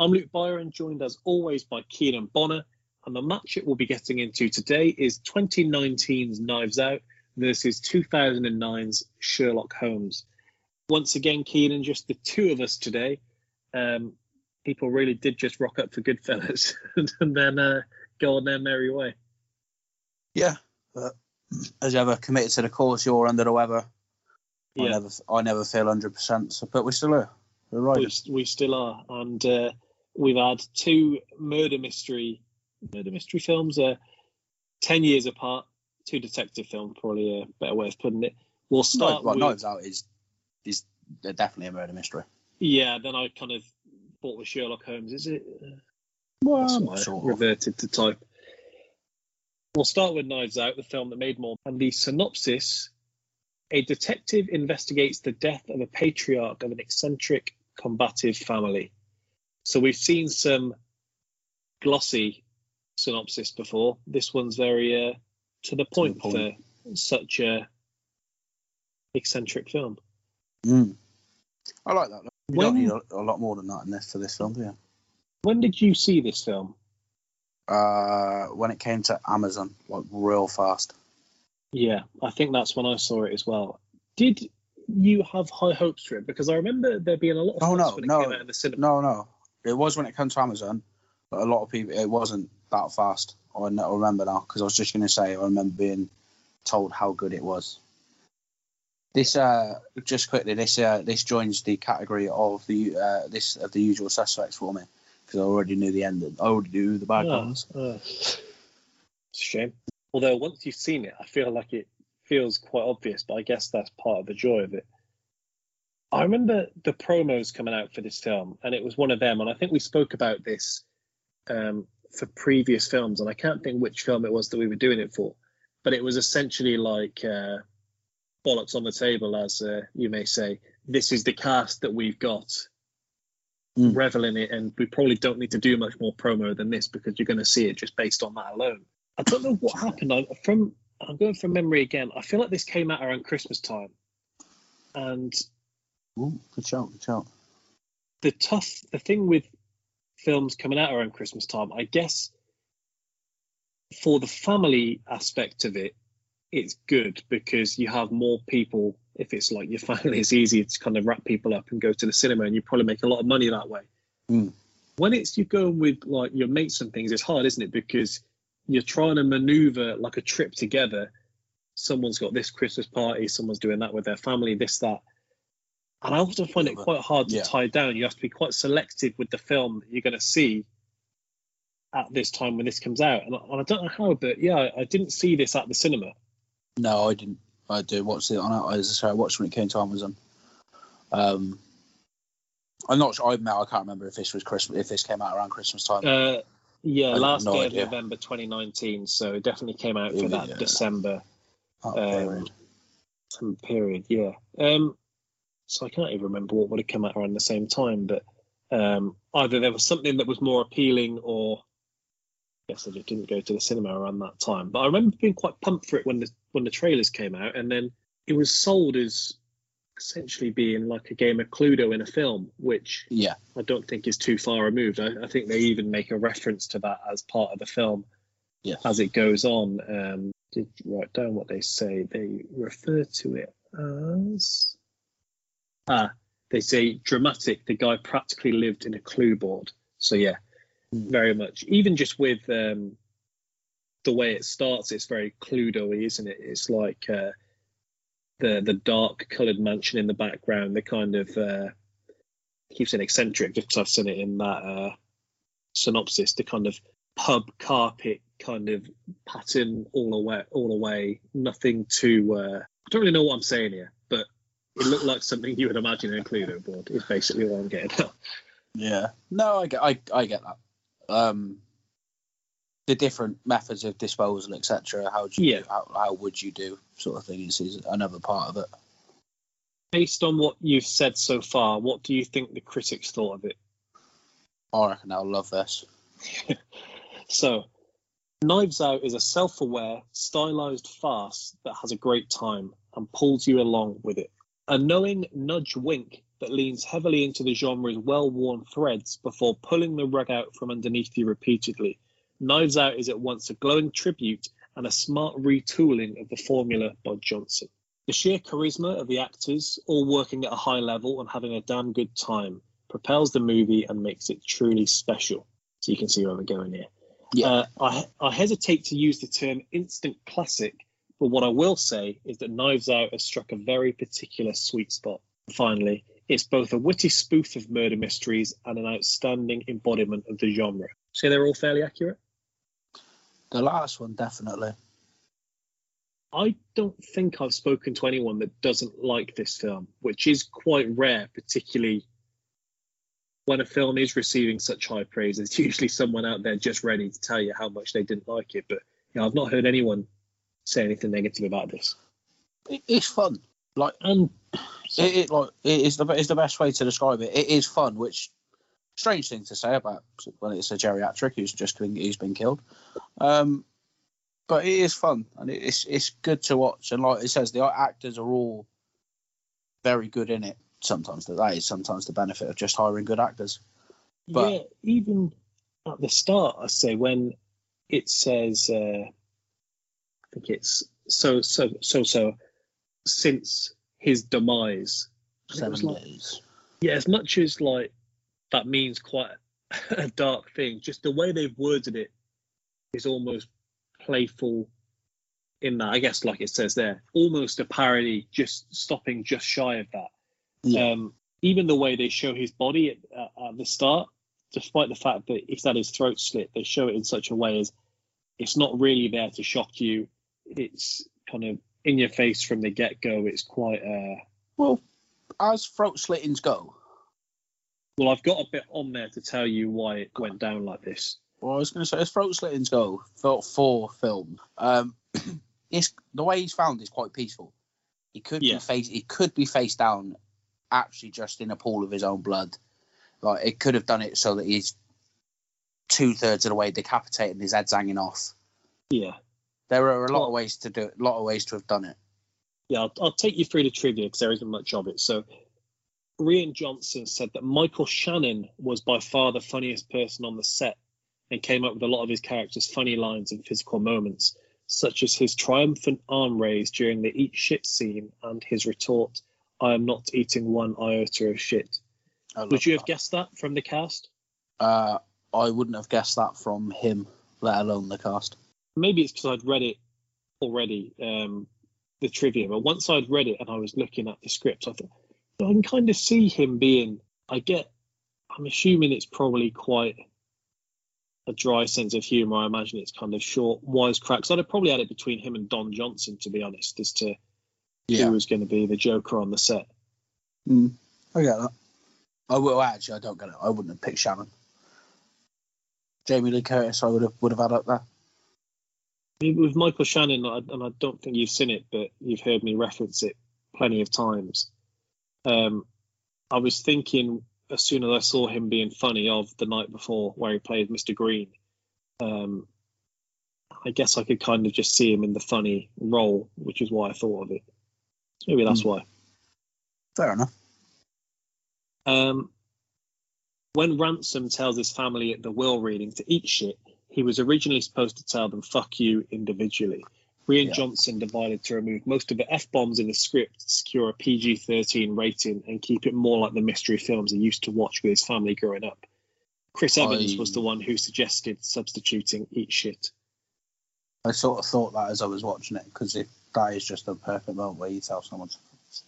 I'm Luke Byron, joined as always by Keenan Bonner, and the match it we'll be getting into today is 2019's Knives Out versus 2009's Sherlock Holmes. Once again, Keenan, just the two of us today. Um, people really did just rock up for Goodfellas and then uh, go on their merry way. Yeah, but as ever, committed to the cause. You're under the weather. I Yeah. never, I never feel hundred percent. So, but we're still here. We're right. we, we still are, and uh, we've had two murder mystery murder mystery films, uh, ten years apart. Two detective films, probably a better way of putting it. We'll start well, with Knives Out is is definitely a murder mystery. yeah. Then I kind of thought with Sherlock Holmes. Is it? Well, not I sure. reverted to type. We'll start with Knives Out, the film that made more. And the synopsis a detective investigates the death of a patriarch of an eccentric, combative family. So we've seen some glossy synopsis before. This one's very uh, to the point, point. for such a eccentric film. Mm. I like that. You When- don't need a, a lot more than that in this for this film, you? When did you see this film? Uh, when it came to Amazon, like real fast. Yeah, I think that's when I saw it as well. Did you have high hopes for it? Because I remember there being a lot of Oh, no, when it no. came out in the cinema. No, no, it was when it came to Amazon, but a lot of people, it wasn't that fast. I remember now because I was just going to say I remember being told how good it was. This, uh, just quickly, this uh, this joins the category of the uh, this of the usual suspects for me because I already knew the end. I already knew the bad Oh, guys. oh. It's a shame. Although once you've seen it, I feel like it feels quite obvious, but I guess that's part of the joy of it. I remember the promos coming out for this film, and it was one of them. And I think we spoke about this um, for previous films, and I can't think which film it was that we were doing it for, but it was essentially like uh, bollocks on the table, as uh, you may say. This is the cast that we've got. Mm. Revel in it, and we probably don't need to do much more promo than this because you're going to see it just based on that alone. I don't know what happened. I, from I'm going from memory again. I feel like this came out around Christmas time, and Ooh, good shout, good shout. the tough the thing with films coming out around Christmas time, I guess for the family aspect of it, it's good because you have more people. If it's like your family, it's easier to kind of wrap people up and go to the cinema, and you probably make a lot of money that way. Mm. When it's you going with like your mates and things, it's hard, isn't it? Because you're trying to maneuver like a trip together. Someone's got this Christmas party, someone's doing that with their family, this, that. And I often find it quite hard to yeah. tie down. You have to be quite selective with the film that you're going to see at this time when this comes out. And I, and I don't know how, but yeah, I, I didn't see this at the cinema. No, I didn't. I did watch it on. As I say, I watched when it came to Amazon. Um, I'm not sure. I, I can't remember if this was Christmas. If this came out around Christmas time. Uh, yeah, last no day idea. of November 2019. So it definitely came out for Yeah, that yeah. December that um, period. some period. Yeah. Um, so I can't even remember what would have come out around the same time, but um, either there was something that was more appealing or I guess I just didn't go to the cinema around that time. But I remember being quite pumped for it when the when the trailers came out, and then it was sold as essentially being like a game of Cluedo in a film, which Yeah, I don't think is too far removed. I, I think they even make a reference to that as part of the film yeah. as it goes on. Um, did write down what they say. They refer to it as ah, they say dramatic. The guy practically lived in a clue board. So yeah, Hmm. very much. Even just with um, the way it starts, it's very Cluedo-y, isn't it? It's like uh, the the dark coloured mansion in the background. The kind of uh, keeps it eccentric just because I've seen it in that uh, synopsis. The kind of pub carpet kind of pattern all away, all away. Nothing too. Uh, I don't really know what I'm saying here, it looked like something you would imagine in a Cluedo board. Is basically what I'm getting at. Yeah. No, I get, I, I get that. Um, the different methods of disposal, etc. How do you, Yeah. how, how would you do sort of thing is, is another part of it. Based on what you've said so far, what do you think the critics thought of it? I reckon I'll love this. So, Knives Out is a self aware, stylized farce that has a great time and pulls you along with it. A knowing nudge wink that leans heavily into the genre's well worn threads before pulling the rug out from underneath you repeatedly. Knives Out is at once a glowing tribute and a smart retooling of the formula by Johnson. The sheer charisma of the actors, all working at a high level and having a damn good time, propels the movie and makes it truly special. So you can see where we're going here. Yeah. Uh, I, I hesitate to use the term instant classic, but what I will say is that Knives Out has struck a very particular sweet spot. Finally, it's both a witty spoof of murder mysteries and an outstanding embodiment of the genre. So they're all fairly accurate? The last one, definitely. I don't think I've spoken to anyone that doesn't like this film, which is quite rare, particularly when a film is receiving such high praise. There's usually someone out there just ready to tell you how much they didn't like it. But you know, I've not heard anyone say anything negative about this. It, it's fun. Like And it, it like it is the is the best way to describe it. It is fun, which strange thing to say about when it's a geriatric who's just been who's been killed. Um, but it is fun and it, it's it's good to watch. And like it says, the actors are all very good in it. Sometimes that is sometimes the benefit of just hiring good actors. But- yeah, even at the start, I say when it says, uh, think it's so so so so since his demise. Seven like- days. Yeah, as much as like that means quite a dark thing, just the way they've worded it is almost playful. In that, I guess, like it says there, almost a parody, just stopping just shy of that. Yeah. Um, even the way they show his body at, at, at the start, despite the fact that he's had his throat slit, they show it in such a way as it's not really there to shock you. It's kind of in your face from the get go. It's quite. Uh, Well, as throat slittings go, well, I've got a bit on there to tell you why it went down like this. well, I was going to say as throat slittings go for, for film, um, it's the way he's found is quite peaceful. He could Yeah. be face he could be face down, actually just in a pool of his own blood. Like it could have done it so that he's two thirds of the way decapitated and his head's hanging off. Yeah. There are a lot of ways to do it. A lot of ways to have done it. Yeah, I'll, I'll take you through the trivia because there isn't much of it. So, Rian Johnson said that Michael Shannon was by far the funniest person on the set and came up with a lot of his characters' funny lines and physical moments, such as his triumphant arm raise during the eat shit scene and his retort, I am not eating one iota of shit. Would you have guessed that from the cast? Uh, I wouldn't have guessed that from him, let alone the cast. Maybe it's because I'd read it already, um, the trivia. But once I'd read it and I was looking at the script, I thought I can kind of see him being. I get. I'm assuming it's probably quite a dry sense of humour. I imagine it's kind of short wisecracks. I'd have probably had it between him and Don Johnson, to be honest, as to who was going to be the Joker on the set. Mm, I get that. I will actually. I don't get it. I wouldn't have picked Shannon. Jamie Lee Curtis, I would have would have had up there. With Michael Shannon, and I don't think you've seen it, but you've heard me reference it plenty of times. Um, I was thinking as soon as I saw him being funny of the night before, where he played Mr. Green. Um, I guess I could kind of just see him in the funny role, which is why I thought of it. So maybe that's Hmm. why. Fair enough. Um, when Ransom tells his family at the will reading to eat shit, he was originally supposed to tell them "fuck you" individually. Rian Yeah. Johnson divided to remove most of the f bombs in the script to secure a PG-13 rating and keep it more like the mystery films he used to watch with his family growing up. Chris Evans I- was the one who suggested substituting "eat shit." I sort of thought that as I was watching it because that is just a perfect moment where you tell someone,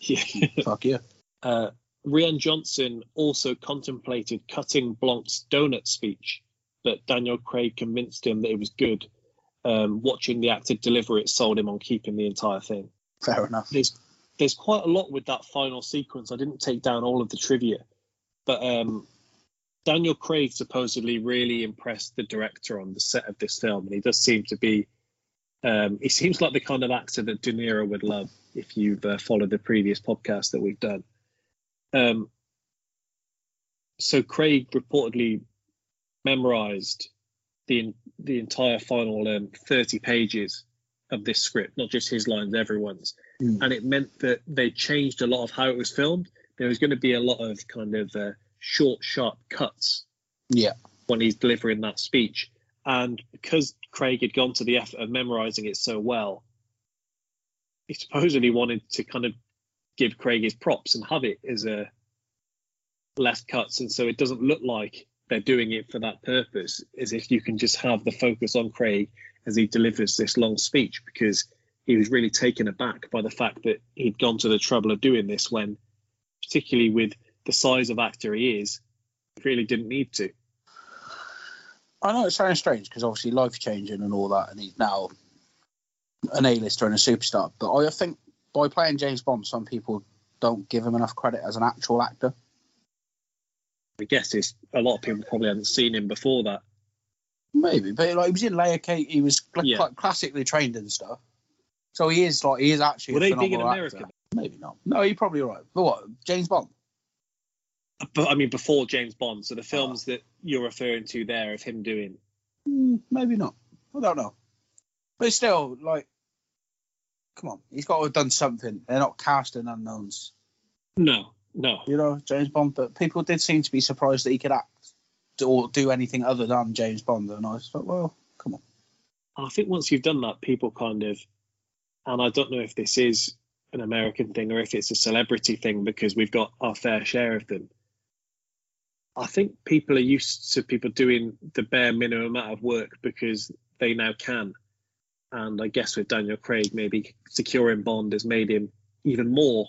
Yeah. "Fuck you." Uh, Rian Johnson also contemplated cutting Blanc's donut speech, but Daniel Craig convinced him that it was good. Um, watching the actor deliver it sold him on keeping the entire thing. Fair enough. There's there's quite a lot with that final sequence. I didn't take down all of the trivia, but um, Daniel Craig supposedly really impressed the director on the set of this film, and he does seem to be. Um, he seems like the kind of actor that De Niro would love if you've uh, followed the previous podcast that we've done. Um, so Craig reportedly memorized the the entire final um, 30 pages of this script, not just his lines, everyone's. Mm. And it meant that they changed a lot of how it was filmed. There was going to be a lot of kind of uh, short, sharp cuts Yeah. when he's delivering that speech. And because Craig had gone to the effort of memorizing it so well, he supposedly wanted to kind of give Craig his props and have it as a less cuts, and so it doesn't look like they're doing it for that purpose. is if you can just have the focus on Craig as he delivers this long speech, because he was really taken aback by the fact that he'd gone to the trouble of doing this when, particularly with the size of actor he is, he really didn't need to. I know it sounds strange because obviously life changing and all that, and he's now an A-lister and a superstar. But I think by playing James Bond, some people don't give him enough credit as an actual actor. I guess it's a lot of people probably hadn't seen him before that. Maybe, but like he was in Layer Cake, he was cl- Yeah. cl- classically trained and stuff. So he is like he is actually. Were a they big in America? actor. Maybe not. No, you're probably right. But what James Bond? But I mean, before James Bond. So the films that you're referring to there of him doing. Mm, maybe not. I don't know. But still, like, come on, he's got to have done something. They're not casting unknowns. No, no. you know, James Bond. But people did seem to be surprised that he could act or do anything other than James Bond. And I was like, well, come on. I think once you've done that, people kind of, and I don't know if this is an American thing or if it's a celebrity thing because we've got our fair share of them. I think people are used to people doing the bare minimum amount of work because they now can. And I guess with Daniel Craig, maybe securing Bond has made him even more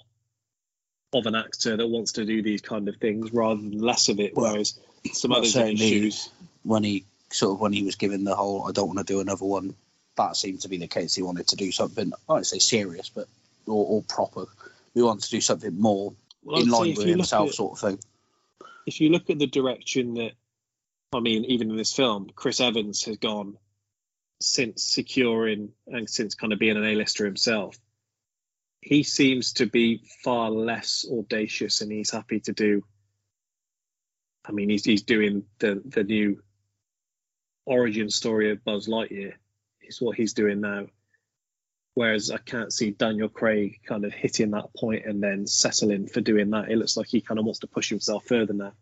of an actor that wants to do these kind of things rather than less of it. Well, whereas some others in shoes. When he sort of when he was given the whole, I don't want to do another one. That seemed to be the case. He wanted to do something. I won't say serious, but or, or proper. We wanted to do something more Well, in line with himself, at- sort of thing. if you look at the direction that, I mean, even in this film, Chris Evans has gone since securing and since kind of being an A-lister himself, he seems to be far less audacious and he's happy to do. I mean, he's he's doing the the new origin story of Buzz Lightyear. Is what he's doing now. Whereas I can't see Daniel Craig kind of hitting that point and then settling for doing that. It looks like he kind of wants to push himself further now.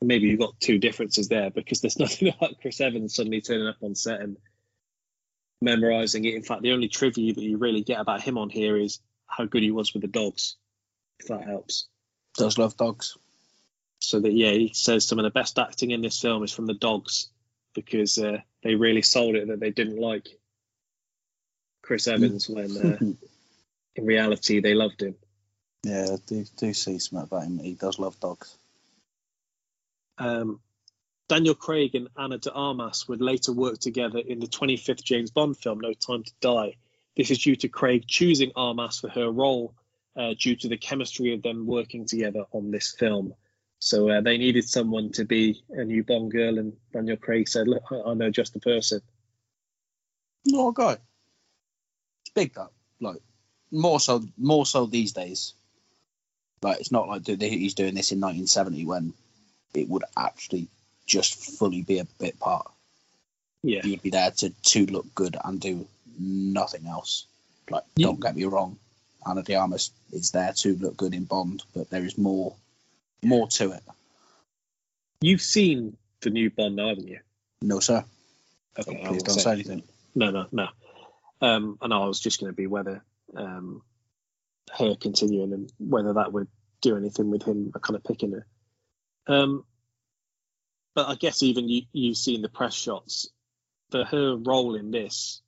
Maybe you've got two differences there because there's nothing about Chris Evans suddenly turning up on set and memorizing it. In fact, the only trivia that you really get about him on here is how good he was with the dogs, if that helps. Does love dogs. So that yeah, he says some of the best acting in this film is from the dogs because uh, they really sold it that they didn't like Chris Evans when uh, in reality they loved him. yeah, I do do see something about him. He does love dogs. Um, Daniel Craig and Ana de Armas would later work together in the 25th James Bond film, No Time to Die. This is due to Craig choosing Armas for her role uh, due to the chemistry of them working together on this film. So uh, they needed someone to be a new Bond girl, and Daniel Craig said, "Look, I I know just the person." A guy. It's big that. Like more so more so these days. Like it's not like he's doing this in 1970 when it would actually just fully be a bit part. Yeah, would be there to to look good and do nothing else. Like Yeah. don't get me wrong, Ana de Armas is there to look good in Bond, but there is more more to it. you've seen the new Bond, now, haven't you? No sir. Okay, Please don't say anything. No, no, no. Um, and I was just going to be whether um, her continuing and whether that would do anything with him kind of picking her. Um, but I guess even you, you've seen the press shots. The her role in this,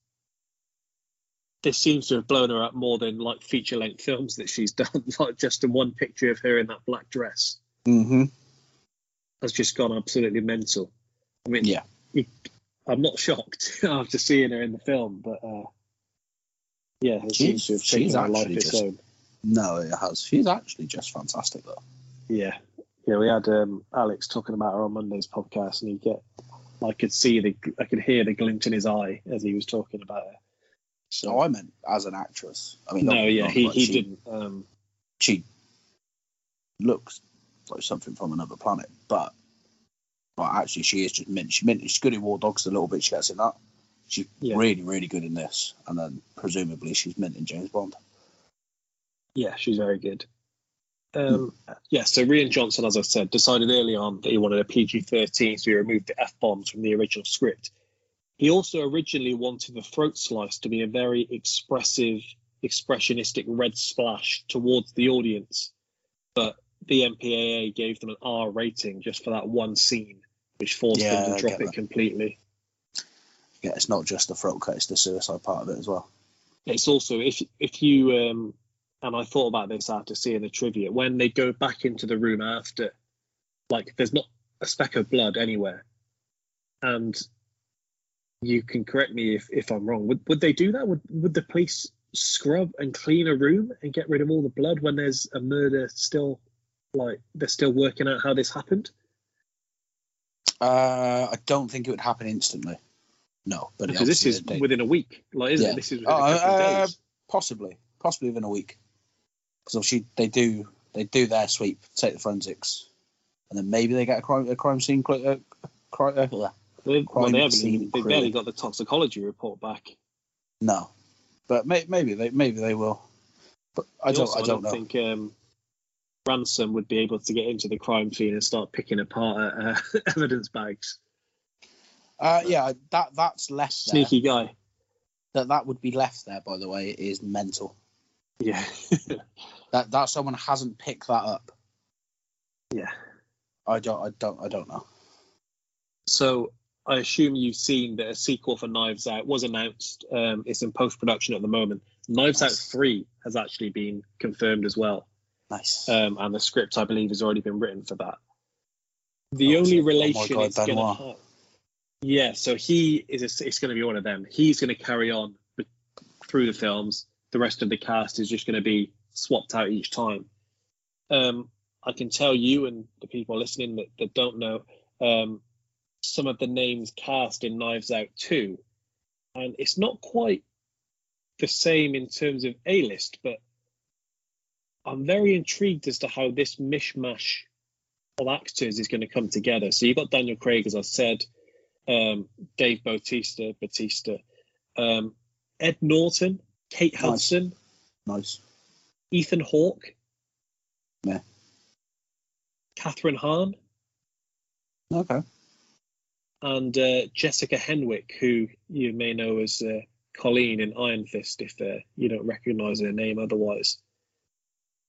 this seems to have blown her up more than like feature length films that she's done. like just in one picture of her in that black dress Mm-hmm. has just gone absolutely mental. I mean, Yeah. I'm not shocked after seeing her in the film, but uh, yeah, it She's- seems to have taken her life actually its just- own. No, it has. She's actually just fantastic though. Yeah, Yeah, we had um, Alex talking about her on Monday's podcast, and he get, I could see the, I could hear the glint in his eye as he was talking about her. So No, I meant as an actress. I mean, no, not- yeah, not he, he she, didn't. Um, She looks like something from another planet, but but actually, she is just mint. She mint. She's good in War Dogs a little bit. She gets in that. She's Yeah. really, really good in this, and then presumably she's mint in James Bond. Yeah, she's very good. Um, Yeah, so Rian Johnson, as I said, decided early on that he wanted a PG 13, so he removed the F bombs from the original script. He also originally wanted the throat slice to be a very expressive, expressionistic red splash towards the audience, but the MPAA gave them an R rating just for that one scene, which forced Yeah, them to drop it that. completely. Yeah, it's not just the throat cut; it's the suicide part of it as well. it's also if if you um and I thought about this after seeing the trivia when they go back into the room after like there's not a speck of blood anywhere and you can correct me if, if I'm wrong would, would they do that would would the police scrub and clean a room and get rid of all the blood when there's a murder still like they're still working out how this happened Uh, I don't think it would happen instantly. No, but because this is within a week like isn't Yeah. it this is within Oh, a couple of uh, days possibly, possibly within a week. Because obviously they do they do their sweep, take the forensics, and then maybe they get a crime a crime scene. cl- Uh, crime, uh, they, well, they haven't even, they barely got the toxicology report back no, but may, maybe they maybe they will. But I don't Also, I don't know. think um, Ransom would be able to get into the crime scene and start picking apart uh, evidence bags. Uh, yeah, that that's left there. Sneaky guy. That that would be left there. By the way, is mental. Yeah. That that someone hasn't picked that up. yeah. I don't I don't I don't know. So I assume you've seen that a sequel for Knives Out was announced. Um, it's in post production at the moment. Knives Out 3 has actually been confirmed as well. Nice. Um, and the script, I believe, has already been written for that. The Oh, only oh relation God, it's going to Benoit. have. Yeah, so he is. A, it's going to be one of them. He's going to carry on through the films. The rest of the cast is just going to be swapped out each time. Um, I can tell you and the people listening that, that don't know um, some of the names cast in Knives Out 2, and it's not quite the same in terms of A list, but I'm very intrigued as to how this mishmash of actors is going to come together. So you've got Daniel Craig, as I said, um, Dave Bautista, Batista, um, Ed Norton, Kate Nice. Hudson, nice. Ethan Hawke, Yeah. Kathryn Hahn, Okay. And uh, Jessica Henwick, who you may know as uh, Colleen in Iron Fist, if uh, you don't recognise her name otherwise.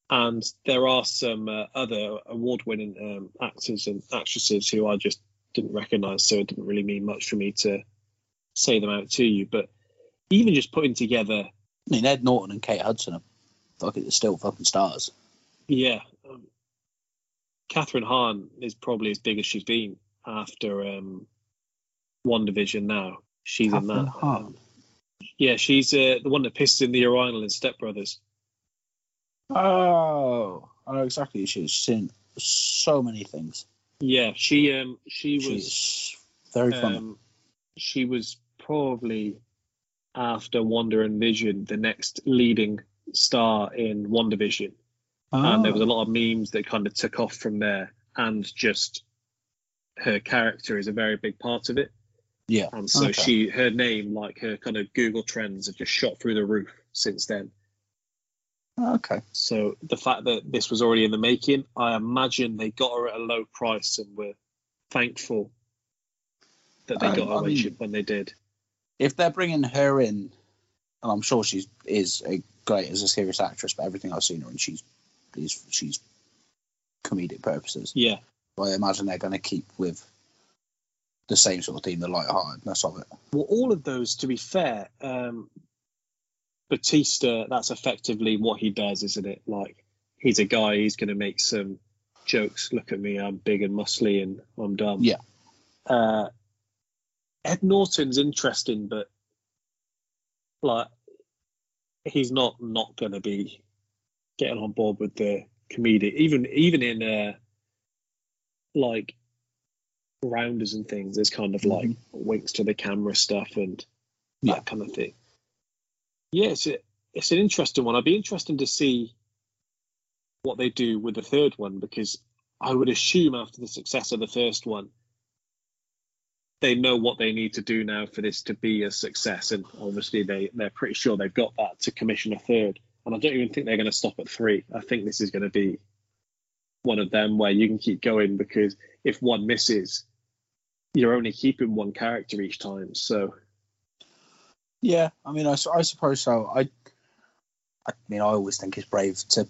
And there are some uh, other award-winning um, actors and actresses who I just didn't recognise, so it didn't really mean much for me to say them out to you. But even just putting together, I mean, Ed Norton and Kate Hudson are fucking still fucking stars. yeah, um, Kathryn Hahn is probably as big as she's been after um, WandaVision. Now she's in that. Um, Yeah, she's uh, the one that pisses in the urinal in Step Brothers. Oh, I know exactly. who She is. She's in so many things. Yeah, she um she was very funny. um she was probably after Wanda and Vision the next leading star in WandaVision, and there was a Ah. lot of memes that kind of took off from there, and just her character is a very big part of it, yeah. and so Okay. she her name like her kind of Google trends have just shot through the roof since then. Okay. So the fact that this was already in the making, I imagine they got her at a low price and were thankful that they Um, got her I when, she, mean- when they did. If they're bringing her in, and I'm sure she is a great as a serious actress, but everything I've seen her in, she's is she's comedic purposes. Yeah, But I imagine they're going to keep with the same sort of theme, the lightheartedness of it. well, all of those, to be fair, um, Batista, that's effectively what he does, isn't it? Like he's a guy, he's going to make some jokes. Look at me, I'm big and muscly, and I'm dumb. Yeah. Uh, Ed Norton's interesting, but like he's not not going to be getting on board with the comedic. Even even in uh, like rounders and things. There's kind of like mm-hmm. winks to the camera stuff and that Yeah. kind of thing. Yeah, it's a, it's an interesting one. I'd be interested to see what they do with the third one because I would assume after the success of the first one, they know what they need to do now for this to be a success, and obviously they they're pretty sure they've got that to commission a third. And I don't even think they're going to stop at three. I think this is going to be one of them where you can keep going because if one misses, you're only keeping one character each time. So Yeah, I mean, I, I suppose so. I, I mean, I always think it's brave to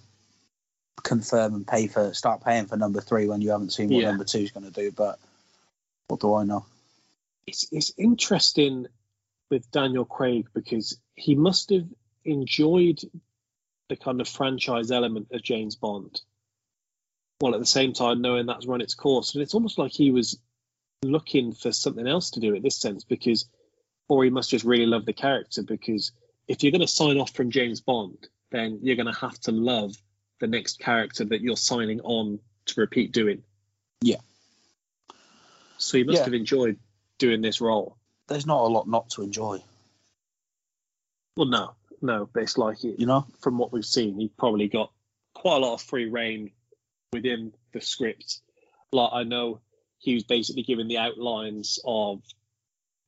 confirm and pay for start paying for number three when you haven't seen what Yeah. number two is going to do. But what do I know? it's it's interesting with Daniel Craig because he must have enjoyed the kind of franchise element of James Bond, while at the same time knowing that's run its course. And it's almost like he was looking for something else to do in this sense because, or he must just really love the character because if you're going to sign off from James Bond, then you're going to have to love the next character that you're signing on to repeat doing. Yeah. So he must Yeah. have enjoyed doing this role. There's not a lot not to enjoy, Well, no, no, but it's like it, you know. from what we've seen, he probably got quite a lot of free reign within the script. Like I know he was basically given the outlines of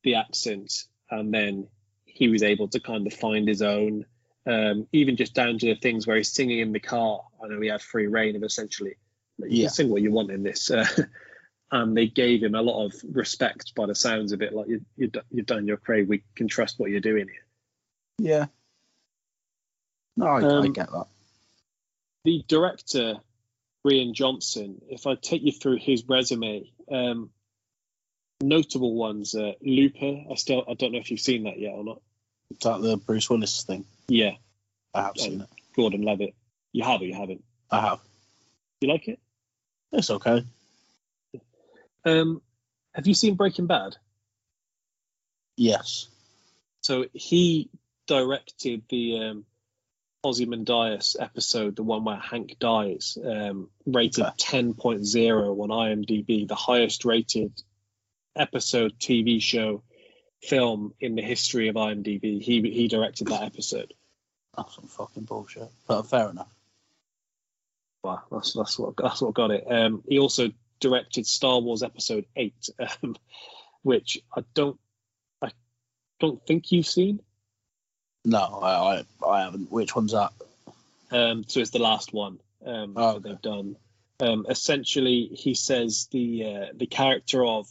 the accent, and then he was able to kind of find his own. Um, even just down to the things where he's singing in the car. I know he had free reign of essentially. You Yeah. can sing what you want in this. Uh, and they gave him a lot of respect by the sounds of it. Like you, you, you've done your Craig. We can trust what you're doing here. Yeah. No, I, I Um, get that. the director Rian Johnson, if I take you through his resume, um, notable ones, uh, Looper. I still I don't know if you've seen that yet or not. Is that the Bruce Willis thing? Yeah, I have seen Um, it. Gordon Levitt. You have or you haven't? I have. You like it? It's okay. Um, have you seen Breaking Bad? Yes. So he directed the um, Ozymandias episode, the one where Hank dies, um, rated Okay. 10.0 on IMDb, the highest rated episode TV show film in the history of IMDb. He he directed that episode. That's some fucking bullshit. But fair enough. Wow, that's that's what that's what got it. Um, he also directed Star Wars Episode Eight, um, which I don't I don't think you've seen. No, I, I, I haven't. Which one's that? Um, so it's the last one um, Oh, that they've done. Um, essentially, he says the uh, the character of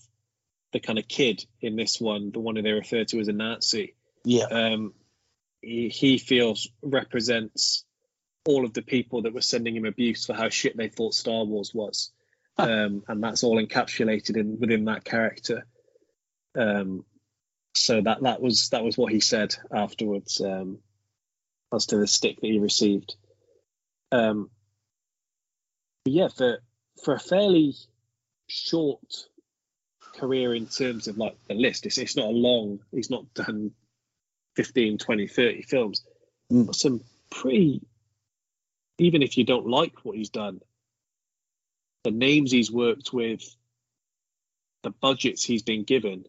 the kind of kid in this one, the one who they refer to as a Nazi, Yeah. um, he, he feels represents all of the people that were sending him abuse for how shit they thought Star Wars was, um, and that's all encapsulated in within that character. Um, so that that was that was what he said afterwards um, as to the stick that he received. Um, yeah, for for a fairly short career in terms of like the list, it's it's not a long. He's not done 15, 20, 30 films. Mm. But some pretty, even if you don't like what he's done, the names he's worked with, the budgets he's been given,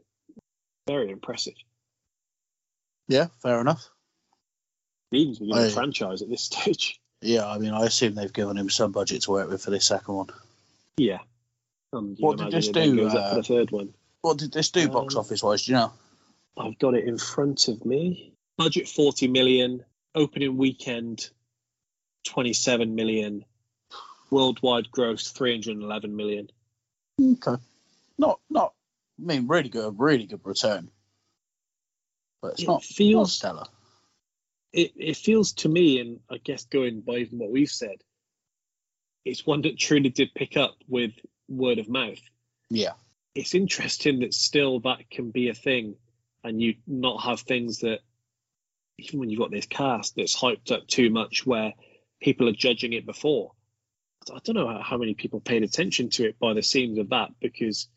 very impressive. Yeah, fair enough. Given I- a franchise at this stage. Yeah, I mean, I assume they've given him some budget to work with for this second one. Yeah. Um, What did this do, uh, for the third one. What did this do box Um, office wise? Do you know? I've got it in front of me. Budget 40 million, opening weekend 27 million, worldwide gross 311 million. Okay. Not, not. I mean, really good, really good return. But it's It not, not feels stellar. it, it feels to me, and I guess going by even what we've said, it's one that truly did pick up with word of mouth. Yeah. It's interesting that still that can be a thing, and you not have things that even when you've got this cast that's hyped up too much, where people are judging it before. I don't know how- how many people paid attention to it by the seams of that because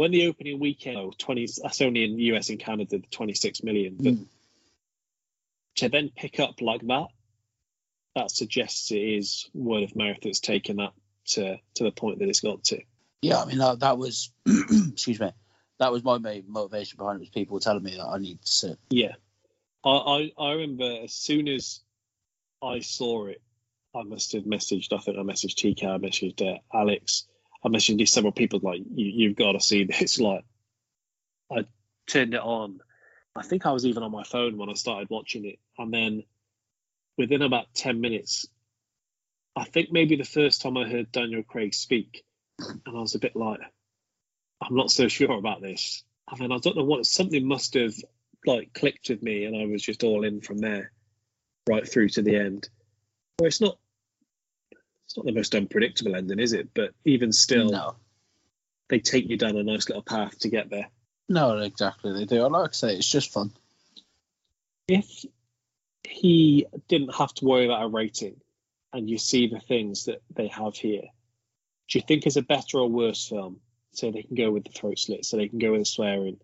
when the opening weekend, oh, 20, that's only in US and Canada, the 26 million, but Mm. to then pick up like that, that suggests it is word of mouth that's taken that to, to the point that it's got to. Yeah, I mean that, that was excuse me, that was my main motivation behind it was people telling me that I need to sit. Yeah, I, I I remember as soon as I saw it, I must have messaged. I think I messaged TK, I messaged uh, Alex, I mentioned these several people like you, you've got to see this. Like, I turned it on. I think I was even on my phone when I started watching it, and then within about ten minutes, I think maybe the first time I heard Daniel Craig speak, and I was a bit like, I'm not so sure about this. And then I don't know what something must have like clicked with me, and I was just all in from there, right through to the end. Well, it's not it's not the most unpredictable ending, is it? But even still, No, they take you down a nice little path to get there. no, exactly. They do. I like I say, it's just fun. If he didn't have to worry about a rating, and you see the things that they have here, do you think it's a better or worse film? So they can go with the throat slit, so they can go with the swearing.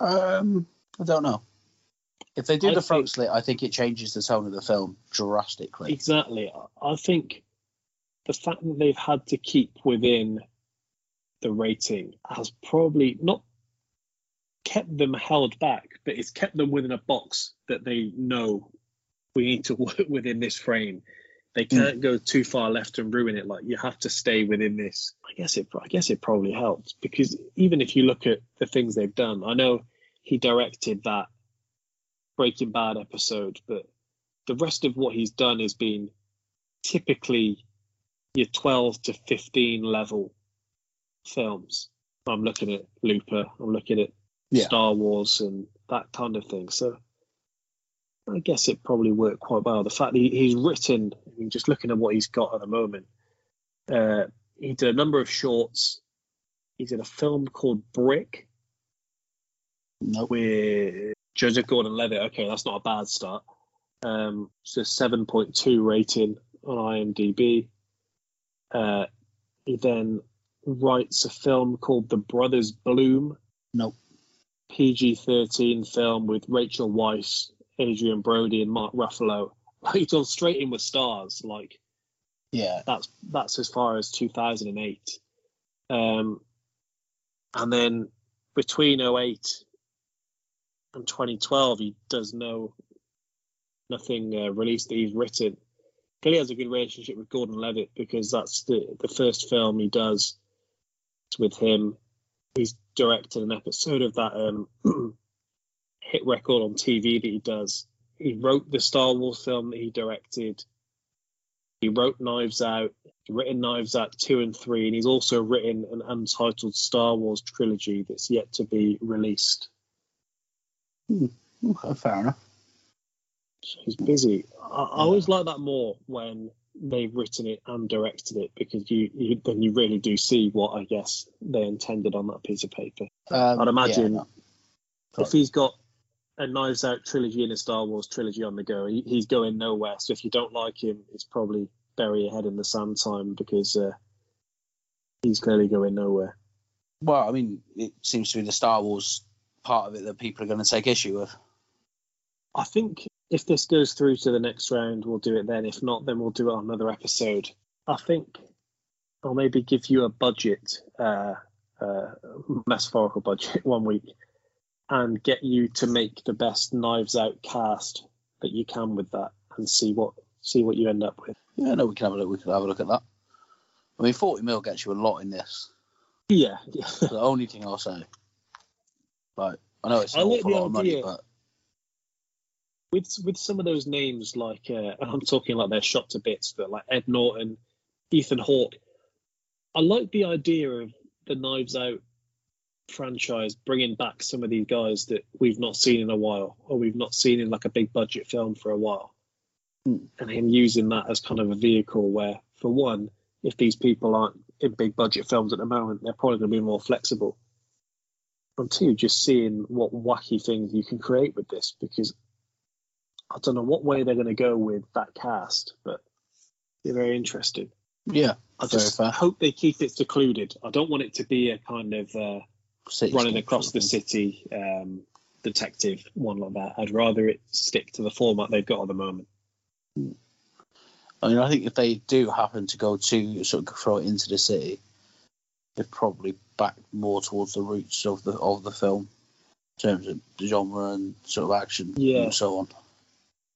Um, I don't know. If they do I the front think- slit, I think it changes the tone of the film drastically. Exactly. I- I think the fact that they've had to keep within the rating has probably not kept them held back, but it's kept them within a box that they know we need to work within this frame. They hmm. can't go too far left and ruin it. Like you have to stay within this. I guess it. I guess it probably helps because even if you look at the things they've done, I know he directed that Breaking Bad episode, but the rest of what he's done has been typically your 12 to 15 level films. I'm looking at Looper, I'm looking at Yeah. Star Wars and that kind of thing. So I guess it probably worked quite well. The fact that he, he's written, I mean, just looking at what he's got at the moment, uh, he did a number of shorts. He did a film called Brick Nope. with Joseph Gordon-Levitt. Okay, that's not a bad start. Um, a 7.2 rating on IMDb. Uh, he then writes a film called The Brothers Bloom. Nope. PG-13 film with Rachel Weisz, Adrien Brody, and Mark Ruffalo. He's gone straight in with stars. Like Yeah. that's that's as far as 2008. Um, and then between 08 and 2012, he does no nothing uh, released that he's written. Clearly has a good relationship with Gordon Levitt because that's the the first film he does with him. He's directed an episode of that um, HitRecord on TV that he does. He wrote the Star Wars film that he directed. He wrote Knives Out, written Knives Out 2 and 3, and he's also written an untitled Star Wars trilogy that's yet to be released. Okay, fair enough. He's busy. I, I always like that more when they've written it and directed it because you, you then you really do see what I guess they intended on that piece of paper. Um, I'd imagine yeah, if he's got a Knives Out trilogy and a Star Wars trilogy on the go, he, he's going nowhere. So if you don't like him, it's probably bury your head in the sand time because uh, he's clearly going nowhere. Well, I mean, it seems to be the Star Wars part of it that people are going to take issue with. I think if this goes through to the next round, we'll do it then. If not, then we'll do it on another episode. I think I'll maybe give you a budget, uh, uh, metaphorical budget, one week, and get you to make the best Knives Out cast that you can with that, and see what see what you end up with. Yeah, no, we can have a look. We can have a look at that. I mean, forty mil gets you a lot in this. Yeah, yeah. the only thing I'll say. Like, I know it's an I like awful lot of money, but with with some of those names, like uh, and I'm talking like they're shot to bits, but like Ed Norton, Ethan Hawke, I like the idea of the Knives Out franchise bringing back some of these guys that we've not seen in a while, or we've not seen in like a big budget film for a while, Hmm. and him using that as kind of a vehicle where, for one, if these people aren't in big budget films at the moment, they're probably going to be more flexible. And two, just seeing what wacky things you can create with this because I don't know what way they're going to go with that cast, but they're very interesting. yeah, I just fair. hope they keep it secluded. I don't want it to be a kind of uh, running across the city um, detective one like that. I'd rather it stick to the format they've got at the moment. I mean, I think if they do happen to go to sort of throw it into the city, they're probably back more towards the roots of the of the film in terms of genre and sort of action Yeah. and so on.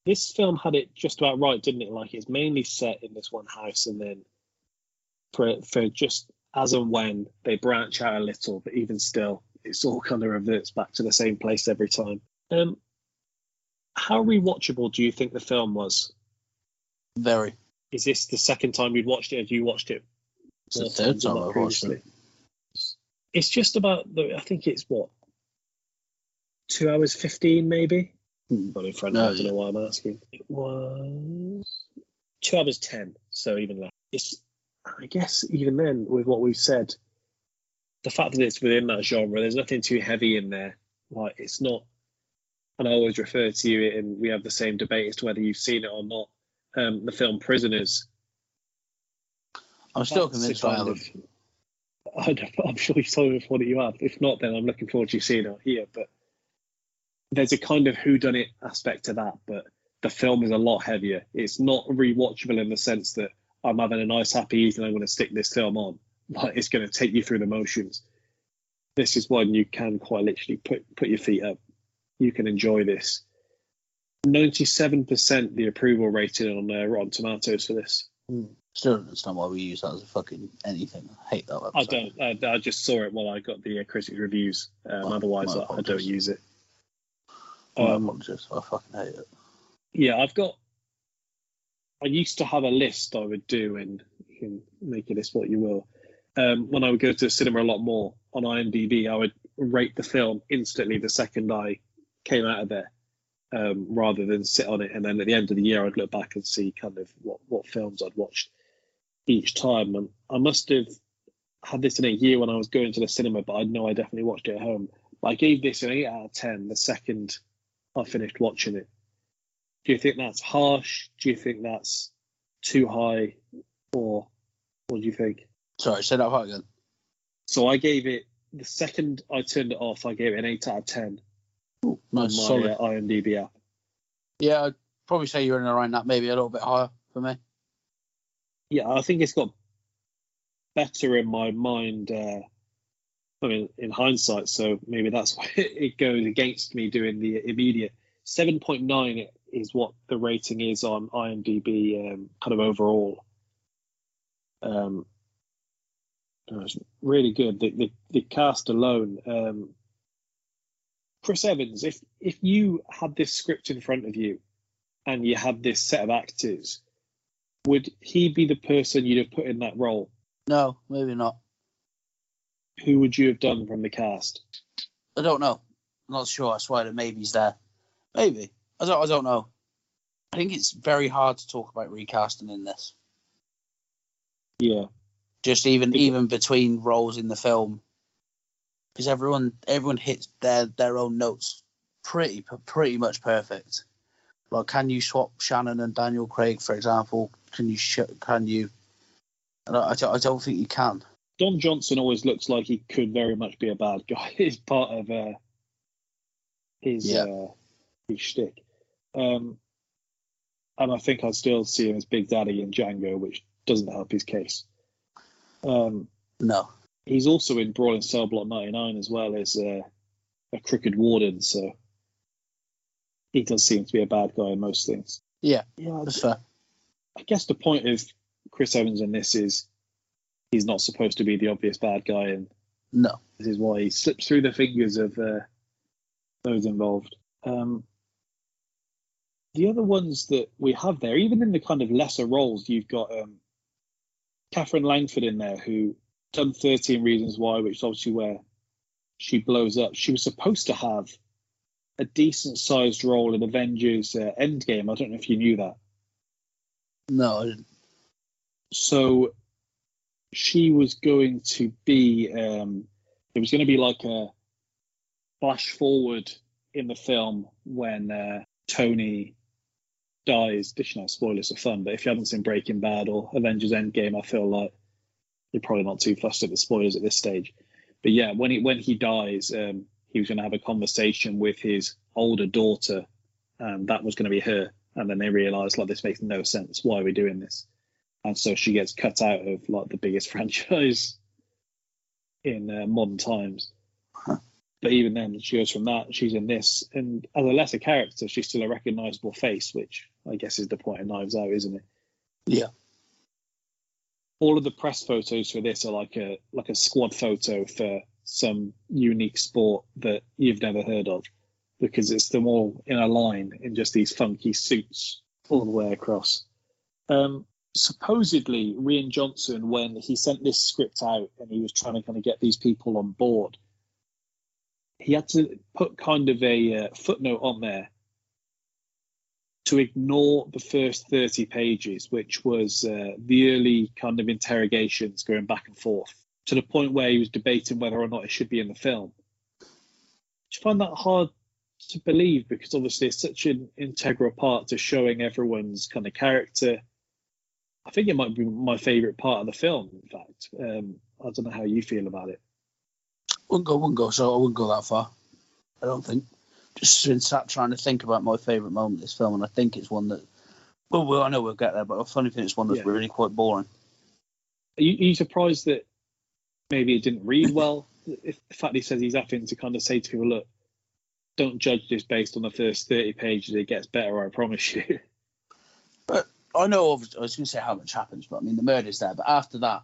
This film had it just about right, didn't it? Like it's mainly set in this one house, and then for for just as and when they branch out a little, but even still, it's all kind of reverts back to the same place every time. Um, how rewatchable do you think the film was? Very. Is this the second time you'd watched it? Have you watched it? It's the third time I've watched it. It's just about the. I think it's what two hours fifteen, maybe. Hmm. Not in front No. I don't yeah. know why I'm asking. It was two hours ten, so even less. It's, I guess, even then, with what we've said, the fact that it's within that genre, there's nothing too heavy in there. Like it's not. And I always refer to you, and we have the same debate as to whether you've seen it or not. Um, the film Prisoners. I'm still convinced I kind haven't. of- I don't- I'm sure you've told me before that you have. If not, then I'm looking forward to seeing it here. But there's a kind of whodunit aspect to that, but the film is a lot heavier. It's not rewatchable in the sense that I'm having a nice, happy evening. I'm going to stick this film on. Like it's going to take you through the motions. This is one you can quite literally put put your feet up. You can enjoy this. 97% the approval rating on uh, Rotten Tomatoes for this. Still don't understand why we use that as a fucking anything. I hate that website. I don't. I, I just saw it while I got the uh, critic reviews. Um, otherwise, I, I don't use it. Um, apologies. I fucking hate it. yeah, I've got. I used to have a list I would do, and you can make of this what you will. Um, when I would go to the cinema a lot more on IMDb, I would rate the film instantly the second I came out of there, um, rather than sit on it. And then at the end of the year, I'd look back and see kind of what, what films I'd watched each time. And I must have had this in a year when I was going to the cinema, but I know I definitely watched it at home. But I gave this an 8 out of 10 the second I finished watching it. Do you think that's harsh? Do you think that's too high? Or what do you think? Sorry, say that part again. So I gave it the second I turned it off. I gave it an eight out of ten Ooh, nice, my solid. uh, IMDb app. Yeah, I'd probably say you're in around that, maybe a little bit higher for me. Yeah, I think it's got better in my mind. Uh, I mean, in hindsight, so maybe that's why it goes against me doing the immediate. Seven point nine is what the rating is on IMDb, um, kind of overall. Um, it really good. The, the, the cast alone. Um, Chris Evans, if if you had this script in front of you, and you had this set of actors, would he be the person you'd have put in that role? No, maybe not. Who would you have done from the cast? I don't know. I'm not sure. I swear that maybe's there. Maybe. I don't. I don't know. I think it's very hard to talk about recasting in this. Yeah, Just even even between roles in the film, because everyone everyone hits their their own notes pretty pretty much perfect. Like, can you swap Shannon and Daniel Craig, for example? Can you sh- can you? I don't, I don't, I don't think you can. Don Johnson always looks like he could very much be a bad guy. It's part of uh, his Yeah. uh, his shtick. Um, and I think I'd still see him as Big Daddy in Django, which doesn't help his case. Um, No. He's also in Brawl in Cell Block 99 as well as uh, a crooked warden, so he does seem to be a bad guy in most things. Yeah, Yeah, that's fair. I guess the point of Chris Evans in this is he's not supposed to be the obvious bad guy, and No. this is why he slips through the fingers of uh, those involved. Um, the other ones that we have there, even in the kind of lesser roles, you've got um, Katherine Langford in there, who done 13 Reasons Why, which is obviously where she blows up. She was supposed to have a decent sized role in Avengers uh, Endgame. I don't know if you knew that. No, I didn't. so she was going to be um it was going to be like a flash forward in the film when uh, tony dies this no spoilers are fun but if you haven't seen breaking bad or avengers endgame i feel like you're probably not too fussed at the spoilers at this stage but yeah when he when he dies um he was going to have a conversation with his older daughter and that was going to be her and then they realise like this makes no sense. Why are we doing this? And so she gets cut out of like the biggest franchise in uh, modern times. But even then, she goes from that. She's in this, and as a lesser character, she's still a recognisable face, which I guess is the point of Knives Out, isn't it? Yeah. All of the press photos for this are like a like a squad photo for some unique sport that you've never heard of, because it's them all in a line in just these funky suits all the way across. Um, supposedly, Rian Johnson, when he sent this script out and he was trying to kind of get these people on board, he had to put kind of a uh, footnote on there to ignore the first 30 pages, which was uh, the early kind of interrogations going back and forth to the point where he was debating whether or not it should be in the film. I find that hard to believe because obviously it's such an integral part to showing everyone's kind of character. I think it might be my favourite part of the film, in fact. Um, I don't know how you feel about it. Wouldn't go, wouldn't go. So I wouldn't go that far. I don't think. Just been sat trying to think about my favourite moment of this film, and I think it's one that. Well, well, I know we'll get there, but I funny thing it's one that's Yeah. really quite boring. Are you, are you surprised that maybe it didn't read well? If the fact he says he's having to kind of say to people, look, don't judge this based on the first 30 pages, it gets better, I promise you. But I know. I was going to say how much happens, but I mean the murder's there. But after that,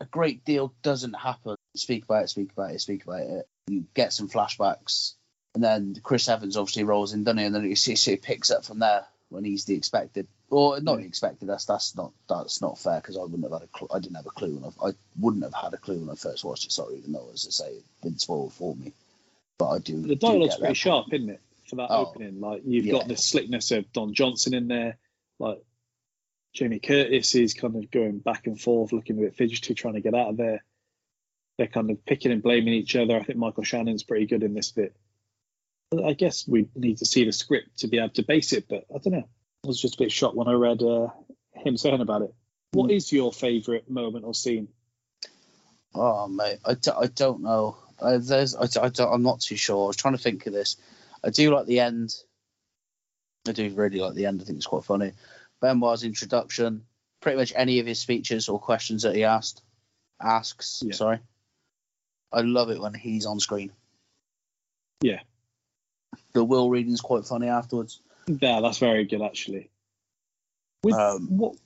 a great deal doesn't happen. Speak about it. Speak about it. Speak about it. You get some flashbacks, and then Chris Evans obviously rolls in, doesn't he? And then you see, see it picks up from there when he's the expected, or not the expected. That's that's not that's not fair because I wouldn't have had a clue. I didn't have a clue when I, I wouldn't have had a clue when I first watched it. Sorry, even though as I say, it's been spoiled for me. But I do. The dialogue's pretty sharp, isn't it? For that Oh, opening, like you've yeah. got the slickness of Don Johnson in there, like Jamie Curtis is kind of going back and forth, looking a bit fidgety, trying to get out of there. They're kind of picking and blaming each other. I think Michael Shannon's pretty good in this bit. I guess we need to see the script to be able to base it, but I don't know. I was just a bit shocked when I read uh, him saying about it. What Mm. is your favourite moment or scene? Oh mate, I, d- I don't know. Uh, there's I, d- I don't, I'm not too sure. I was trying to think of this. I do like the end. I do really like the end. I think it's quite funny. Benoit's introduction, pretty much any of his speeches or questions that he asked, asks. Yeah. Sorry, I love it when he's on screen. Yeah. The will reading's quite funny afterwards. Yeah, that's very good actually. With Um, what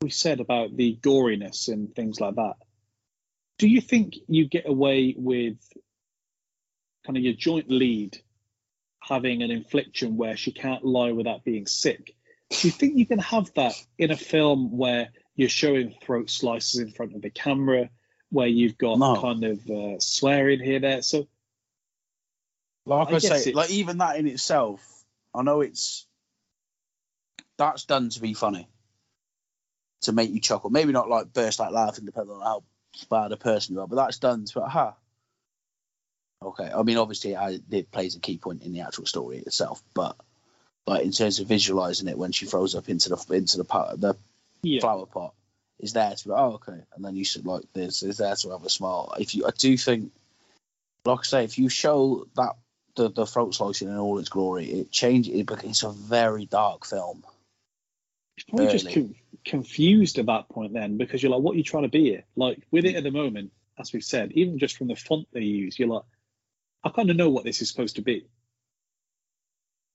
we said about the goriness and things like that, do you think you get away with kind of your joint lead having an infliction where she can't lie without being sick? Do you think you can have that in a film where you're showing throat slices in front of the camera, where you've got No. kind of uh, swearing here there? So Like I I, say, it's- like even that in itself, I know it's that's done to be funny, to make you chuckle. Maybe not like burst out laughing, depending on how bad a person you are, but that's done to ha. Okay, I mean obviously I, it plays a key point in the actual story itself, but like in terms of visualizing it when she throws up into the into the pot, the yeah, flower pot is there to be oh okay and then you should like this is there to have a smile if you i do think like i say if you show that the, the throat slicing in all its glory it changes it becomes a very dark film It's probably just con- confused at that point then because you're like, what are you trying to be here? Like with it at the moment, as we've said, even just from the font they use, you're like, I kind of know what this is supposed to be.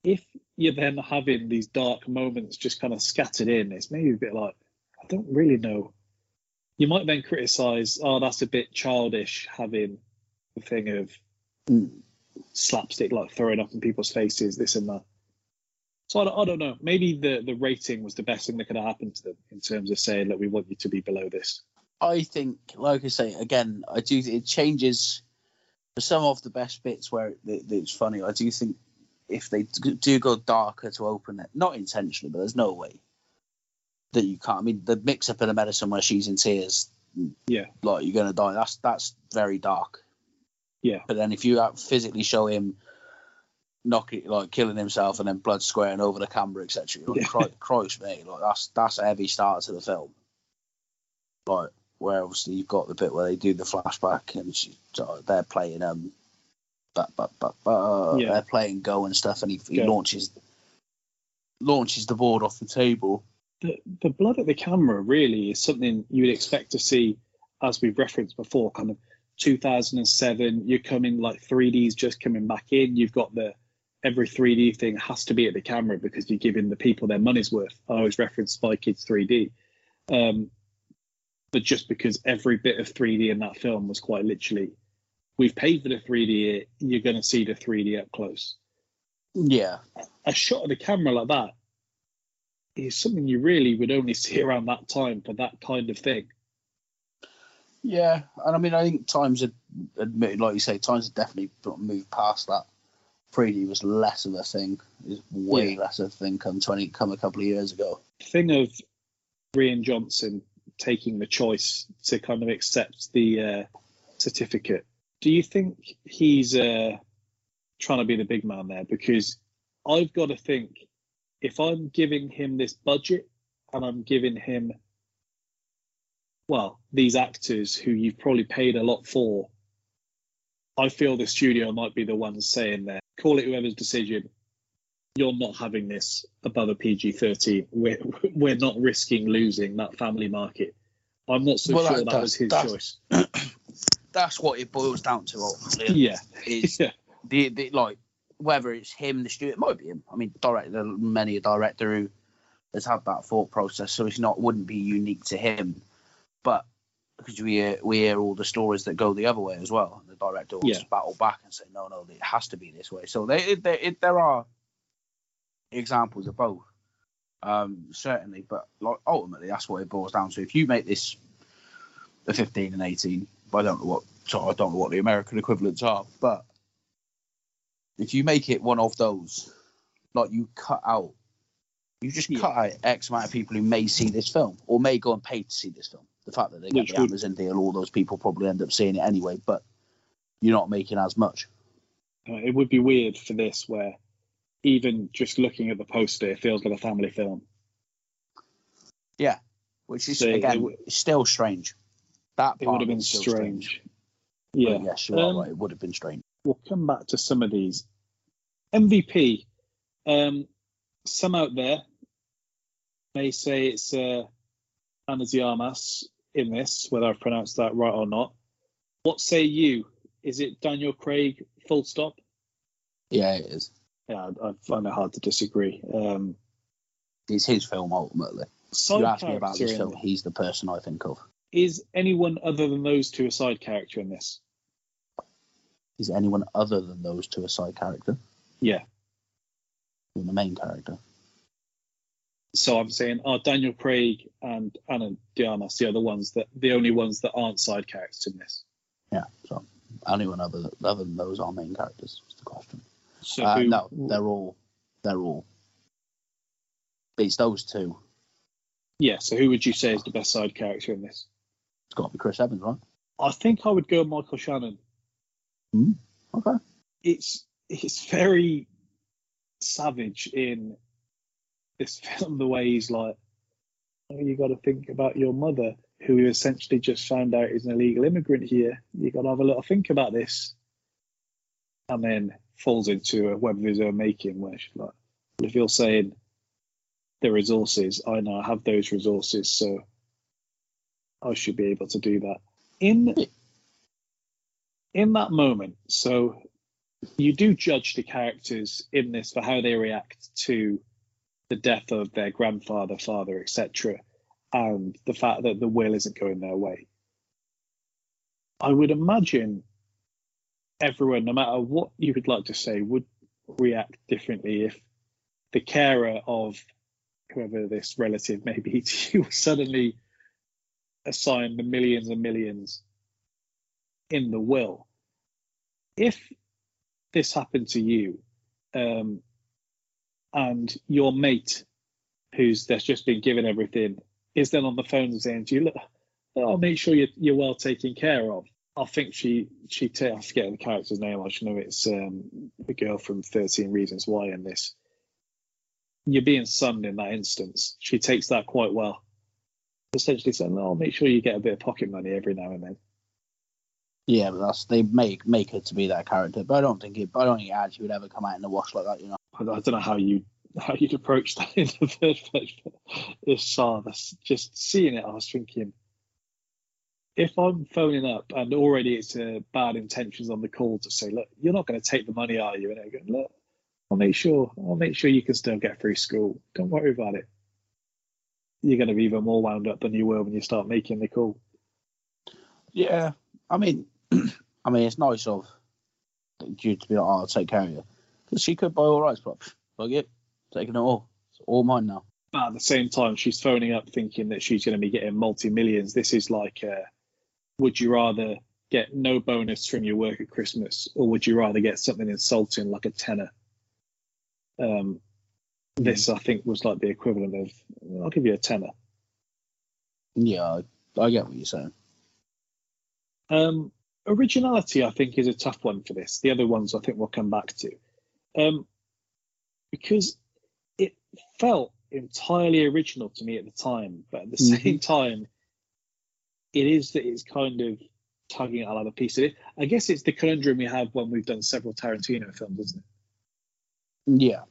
If you're then having these dark moments just kind of scattered in, it's maybe a bit like, I don't really know. You might then criticize, oh, that's a bit childish having the thing of Mm. slapstick, like throwing up in people's faces, this and that. So I don't, I don't know. Maybe the, the rating was the best thing that could have happened to them in terms of saying, look, we want you to be below this. i think like i say again i do it changes for some of the best bits where it- it's funny i do think if they do go darker to open it not intentionally but there's no way that you can't i mean the mix up in the medicine where she's in tears Yeah. like you're gonna die that's that's very dark Yeah. But then if you physically show him knocking, like killing himself, and then blood squaring over the camera, etc., like, Yeah. Christ, Christ me, like that's that's a heavy start to the film. Like where obviously you've got the bit where they do the flashback and she, they're playing um, but but but but Yeah. they're playing Go and stuff, and he, he launches launches the board off the table. The, the blood at the camera really is something you would expect to see, as we've referenced before, kind of 2007. You're coming like 3D's just coming back in. You've got the every 3D thing has to be at the camera because you're giving the people their money's worth. I always reference Spy Kids 3D. Um, but just because every bit of 3D in that film was quite literally, we've paid for the 3D, you're going to see the 3D up close Yeah, a shot of the camera like that is something you really would only see around that time for that kind of thing. yeah, and I mean, I think times had admitted, like you say, times had definitely moved past that. 3D was less of a thing. Is way Yeah. less of a thing come twenty come a couple of years ago. The thing of Rian Johnson taking the choice to kind of accept the uh, certificate. Do you think he's uh, trying to be the big man there? Because I've got to think if I'm giving him this budget and I'm giving him, well, these actors who you've probably paid a lot for, I feel the studio might be the ones saying there, call it whoever's decision. You're not having this above a PG 13. We're, we're not risking losing that family market. I'm not so Well, sure that- that, was his that's- choice. That's what it boils down to ultimately. Yeah. Is Yeah. the, the like whether it's him, the studio, it might be him. I mean, director, many a director who has had that thought process, so it's not wouldn't be unique to him. But because we hear, we hear all the stories that go the other way as well, the director will Yeah. just battle back and say, no, no, it has to be this way. So they, they, it, there are examples of both, um, certainly. But like ultimately, that's what it boils down to. If you make this a 15 and 18, I don't know what so I don't know what the American equivalents are, but if you make it one of those, like you cut out, you just Yeah. cut out X amount of people who may see this film or may go and pay to see this film. The fact that they get Which the would- Amazon deal, all those people probably end up seeing it anyway, but you're not making as much. Uh, it would be weird for this where even just looking at the poster, it feels like a family film. Yeah, which is So again still strange. That It part would have been strange. But Yeah. yes, you are Um, right. It would have been strange. We'll come back to some of these. MVP. Um, some out there may say it's uh, Ana de Armas in this, whether I've pronounced that right or not. What say you? Is it Daniel Craig? Full stop. Yeah, it is. Yeah, I, I find it hard to disagree. Um, It's his film ultimately. side you ask me about this film, he's the person I think of. Is anyone other than those two a side character in this? Is anyone other than those two a side character? Yeah. Or the main character? So I'm saying, are Daniel Craig and Ana de Armas the other ones that the only ones that aren't side characters in this? Yeah. So anyone other other than those are main characters? Is the question. So Uh, who, no, they're all they're all. It's those two. yeah. So who would you say is the best side character in this? It's got to be Chris Evans, right? I think I would go Michael Shannon. Hmm. Okay. It's it's very savage in this film the way he's like, oh, you got to think about your mother, who you essentially just found out is an illegal immigrant here. You got to have a little think about this, and then falls into a web of his own making, where she's like, if you're saying the resources, I know I have those resources, so I should be able to do that. In in that moment, so you do judge the characters in this for how they react to the death of their grandfather, father, etc., and the fact that the will isn't going their way. I would imagine everyone, no matter what you would like to say, would react differently if the carer of whoever this relative may be to you was suddenly assigned the millions and millions in the will. If this happened to you, um, and your mate, who's that's just been given everything, is then on the phone saying to you, "Look, I'll make sure you're, you're well taken care of." I think she she ta- I forget the character's name. I should know it's um, the girl from Thirteen Reasons Why in this. You're being sunned in that instance. She takes that quite well. Essentially saying, "No, I'll make sure you get a bit of pocket money every now and then." Yeah, but that's they make make her to be that character. But I don't think it. I don't think actually would ever come out in the wash like that. You know. I don't know how you how you'd approach that in the first place. It's sad. That's just seeing it. I was thinking, if I'm phoning up and already it's uh, bad intentions on the call to say, look, you're not going to take the money, are you? And I go, look, I'll make sure. I'll make sure you can still get through school. Don't worry about it. You're going to be even more wound up than you were when you start making the call. Yeah, I mean, I mean, it's nice of you to be like, oh, I'll take care of you. Because she could buy all rights, but fuck it, taking it all. It's all mine now. But at the same time, she's phoning up thinking that she's going to be getting multi millions. This is like, uh, would you rather get no bonus from your work at Christmas, or would you rather get something insulting like a tenner? Um, this, I think, was like the equivalent of, I'll give you a tenner. Yeah, I, I get what you're saying. Um, originality, I think, is a tough one for this. The other ones, I think, we'll come back to, um, because it felt entirely original to me at the time, but at the Mhm. same time, it is that it's kind of tugging at other pieces. I guess it's the conundrum we have when we've done several Tarantino films, isn't it? Yeah.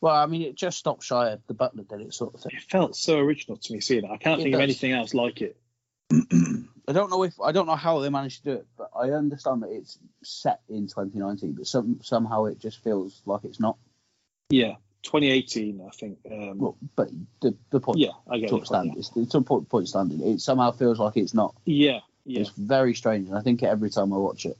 Well, I mean, it just stopped shy of the Butler did it sort of thing. It felt so original to me seeing it. I can't It think of anything else like it. I don't know if I don't know how they managed to do it, but I understand that it's set in 2019, but some somehow it just feels like it's not. Yeah, 2018, I think. Um, Well, but the the point yeah, I get it. stand it's, it's a point point standing. It somehow feels like it's not. Yeah, yeah. It's very strange, and I think every time I watch it.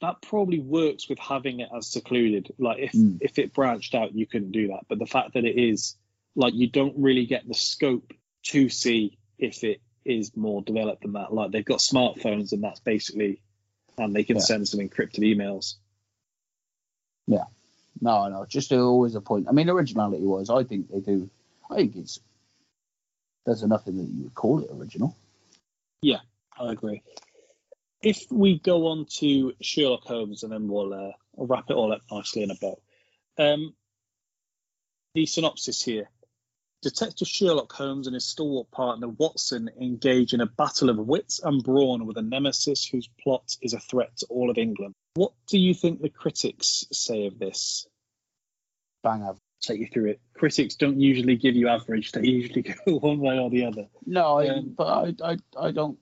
that probably works with having it as secluded. Like if Mm. if it branched out, you couldn't do that. But the fact that it is like you don't really get the scope to see if it is more developed than that. Like they've got smartphones and that's basically and they can Yeah. send some encrypted emails. Yeah, no, I know. Just always a point. I mean, originality was, I think they do. I think it's there's nothing that you would call it original. Yeah, I agree. If we go on to Sherlock Holmes and then we'll, uh, wrap it all up nicely in a bow. Um, the synopsis here. Detective Sherlock Holmes and his stalwart partner Watson engage in a battle of wits and brawn with a nemesis whose plot is a threat to all of England. What do you think the critics say of this? Bang average. Take you through it. Critics don't usually give you average; they usually go one way or the other. No, I, Um, but I, I, I don't.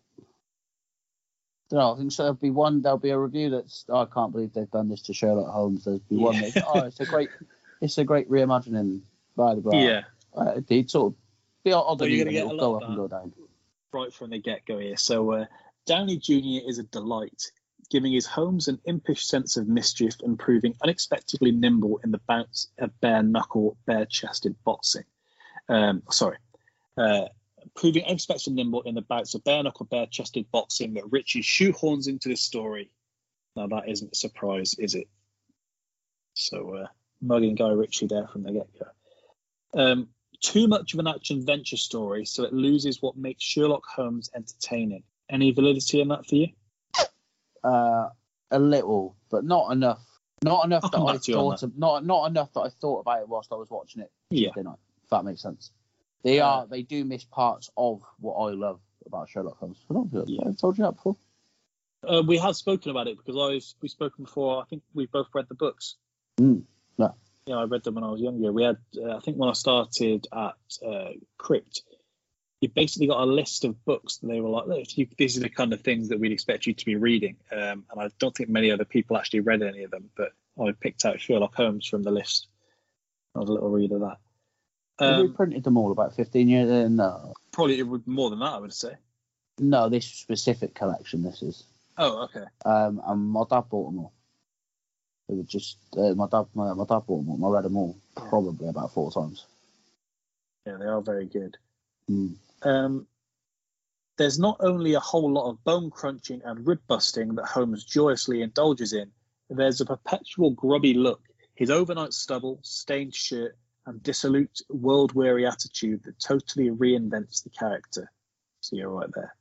No, I think so. There'll be one. There'll be a review that's. Oh, I can't believe they've done this to Sherlock Holmes. There'll be one that's. Oh, it's a great. It's a great reimagining. By the way, uh, it sort of. The odd Well, and you're gonna get it'll a go lot up of and go down. right from the get go here. So, uh, Downey Jr. is a delight, giving his Holmes an impish sense of mischief and proving unexpectedly nimble in the bounce of bare knuckle, bare chested boxing. Um, sorry. Uh, proving unexpectedly nimble in the bouts of bare knuckle, bare chested boxing that Ritchie shoehorns into the story. Now, that isn't a surprise, is it? So, uh, mugging Guy Ritchie there from the get go. Um, too much of an action adventure story, so it loses what makes Sherlock Holmes entertaining. Any validity in that for you? Uh, a little, but not enough. Not enough that I back to you on thought of. Not not enough that I thought about it whilst I was watching it Yeah. Tuesday night. If that makes sense. They Uh, are. They do miss parts of what I love about Sherlock Holmes. I. Yeah. I've told you that before. Uh, we have spoken about it because I've we've spoken before. I think we've both read the books. Mm, yeah. Yeah, I read them when I was younger. We had, uh, I think, when I started at uh, Crypt, you basically got a list of books, and they were like, "Look, you, these are the kind of things that we'd expect you to be reading." Um, and I don't think many other people actually read any of them, but I picked out Sherlock Holmes from the list. I was a little read of that. Have we Um, printed them all about 15 years? ago? no. probably it would more than that, I would say. No, this specific collection, this is. Oh, okay. Um, and my dad bought them all. They were just, uh, my dad my, my dad bought them all. I read them all probably about four times. Yeah, they are very good. Mm. Um, there's not only a whole lot of bone crunching and rib busting that Holmes joyously indulges in, there's a perpetual grubby look, his overnight stubble, stained shirt, and dissolute, world weary attitude that totally reinvents the character. So you're right there.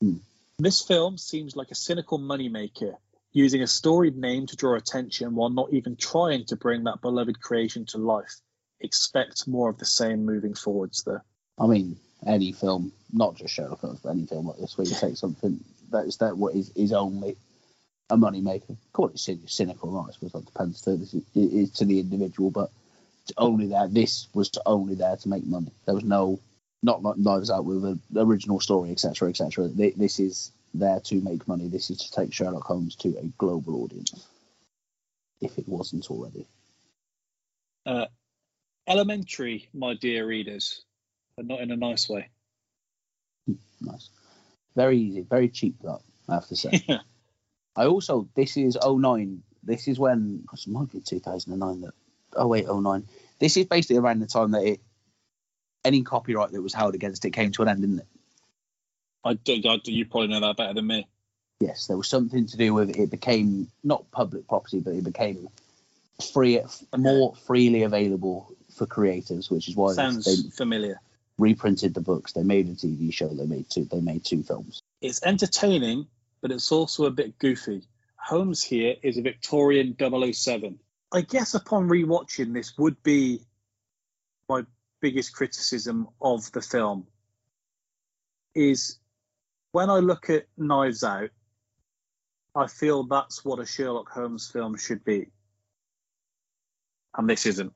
Hmm. This film seems like a cynical moneymaker, using a storied name to draw attention while not even trying to bring that beloved creation to life. Expect more of the same moving forwards, though. I mean, any film, not just Sherlock Holmes, but any film like this where you take something that is that what is, is only a money maker. Call it cyn- cynical, right? I suppose that depends to, it is to the individual, but only there. This was only there to make money. There was no, not like Knives Out with an original story, etc., etc. This is there to make money. This is to take Sherlock Holmes to a global audience, if it wasn't already. Uh, elementary, my dear readers, but not in a nice way. Nice. Very easy, very cheap though, I have to say. I also this is 09. This is when it might be 2009 that 08, 09. This is basically around the time that it any copyright that was held against it came to an end, didn't it? I do, I do, you probably know that better than me. Yes, there was something to do with it became not public property, but it became free, more freely available for creators, which is why Sounds they familiar. reprinted the books. They made a TV show. They made two. They made two films. It's entertaining, but it's also a bit goofy. Holmes here is a Victorian 007. I guess upon rewatching this would be my biggest criticism of the film is when I look at Knives Out, I feel that's what a Sherlock Holmes film should be. And this isn't.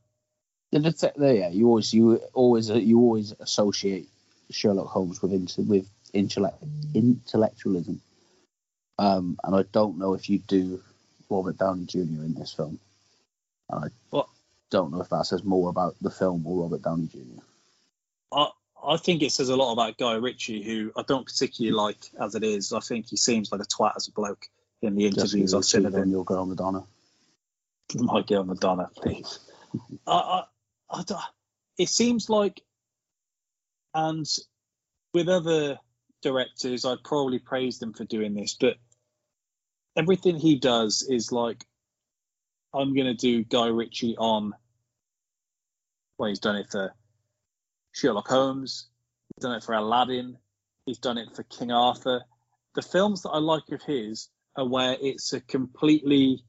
The detec- yeah, you always you always you always associate Sherlock Holmes with into, with intellect, intellectualism, um, and I don't know if you do Robert Downey Jr. in this film. And I don't know if that says more about the film or Robert Downey Jr. I, I think it says a lot about Guy Ritchie, who I don't particularly like as it is. I think he seems like a twat as a bloke in the interviews I've seen of on him. your girl Madonna. My girl Madonna, please. I, I, I it seems like, and with other directors, I'd probably praise them for doing this, but everything he does is like, I'm going to do Guy Ritchie on. Well, he's done it for Sherlock Holmes. He's done it for Aladdin. He's done it for King Arthur. The films that I like of his are where it's a completely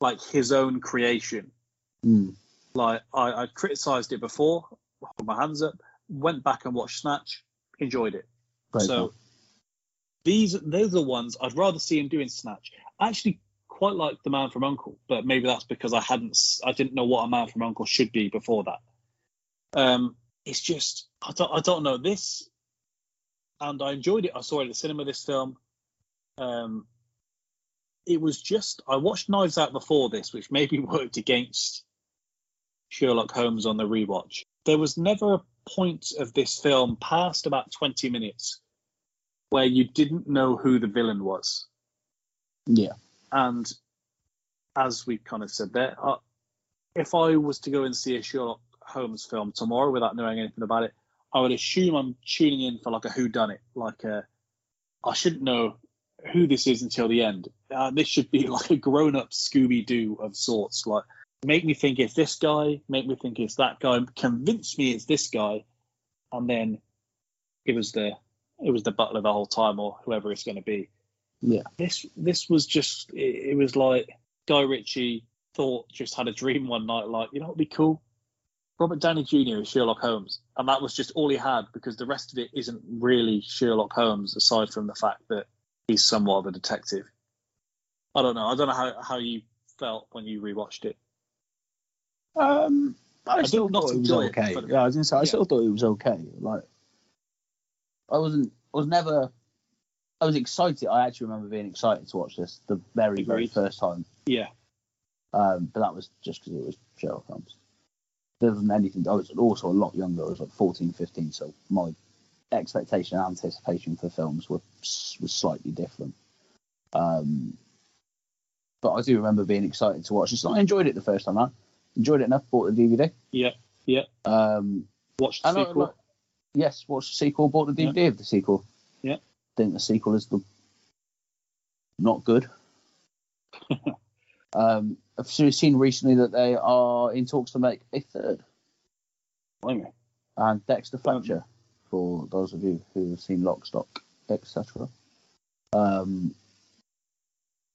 like his own creation. Mm. Like I, I criticized it before, put my hands up, went back and watched Snatch, enjoyed it. Great so these those are the ones I'd rather see him doing Snatch. I actually quite like The Man from U.N.C.L.E., but maybe that's because I hadn't I didn't know what a Man from U.N.C.L.E. should be before that. Um, it's just I don't I don't know this, and I enjoyed it. I saw it at the cinema. This film, um, it was just I watched Knives Out before this, which maybe worked against Sherlock Holmes on the rewatch. There was never a point of this film past about 20 minutes where you didn't know who the villain was. Yeah. And as we kind of said there, uh, if I was to go and see a Sherlock Holmes film tomorrow without knowing anything about it, I would assume I'm tuning in for like a who done it, like a I shouldn't know who this is until the end. Uh, this should be like a grown up Scooby Doo of sorts. Like make me think it's this guy, make me think it's that guy, convince me it's this guy, and then it was the it was the butler the whole time or whoever it's going to be. Yeah. This this was just it, it was like Guy Ritchie thought just had a dream one night like you know what'd be cool Robert Downey Jr. is Sherlock Holmes, and that was just all he had because the rest of it isn't really Sherlock Holmes, aside from the fact that he's somewhat of a detective. I don't know. I don't know how, how you felt when you rewatched it. Um, I, did still not thought it was enjoy it, okay. yeah, I was gonna say I yeah. still thought it was okay. Like, I wasn't. I was never. I was excited. I actually remember being excited to watch this the very, very first time. Yeah, Um, but that was just because it was Sherlock Holmes. Wasn't anything. I was also a lot younger. I was like 14, 15, so my expectation and anticipation for films were was slightly different. Um, but I do remember being excited to watch this. I enjoyed it the first time. I enjoyed it enough. Bought the DVD. yeah, yeah. Um, Watched the I- sequel. like- yes, watched the sequel. Bought the DVD of the sequel. Yeah. Think the sequel is the not good. um, I've seen recently that they are in talks to make a third. Blimey. And Dexter Fletcher, for those of you who have seen Lock, Stock, etc. Um,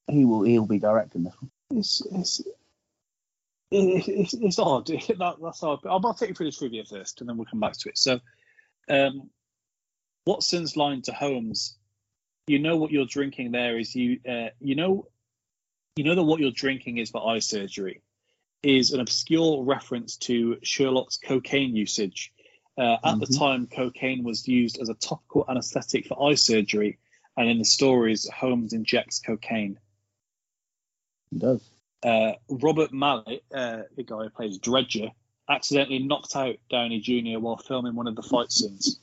he will he'll be directing this one. It's it's it's, it's odd. that, that's odd. But I'll, I'll take you through the trivia first, and then we'll come back to it. So, um, Watson's line to Holmes, "You know what you're drinking there is you. Uh, you know, you know that what you're drinking is for eye surgery. is an obscure reference to Sherlock's cocaine usage. Uh, at the Mhm. time, cocaine was used as a topical anesthetic for eye surgery, and in the stories, Holmes injects cocaine. He does. Uh, Robert Maillet, uh, the guy who plays Dredger, accidentally knocked out Downey Jr. while filming one of the fight scenes.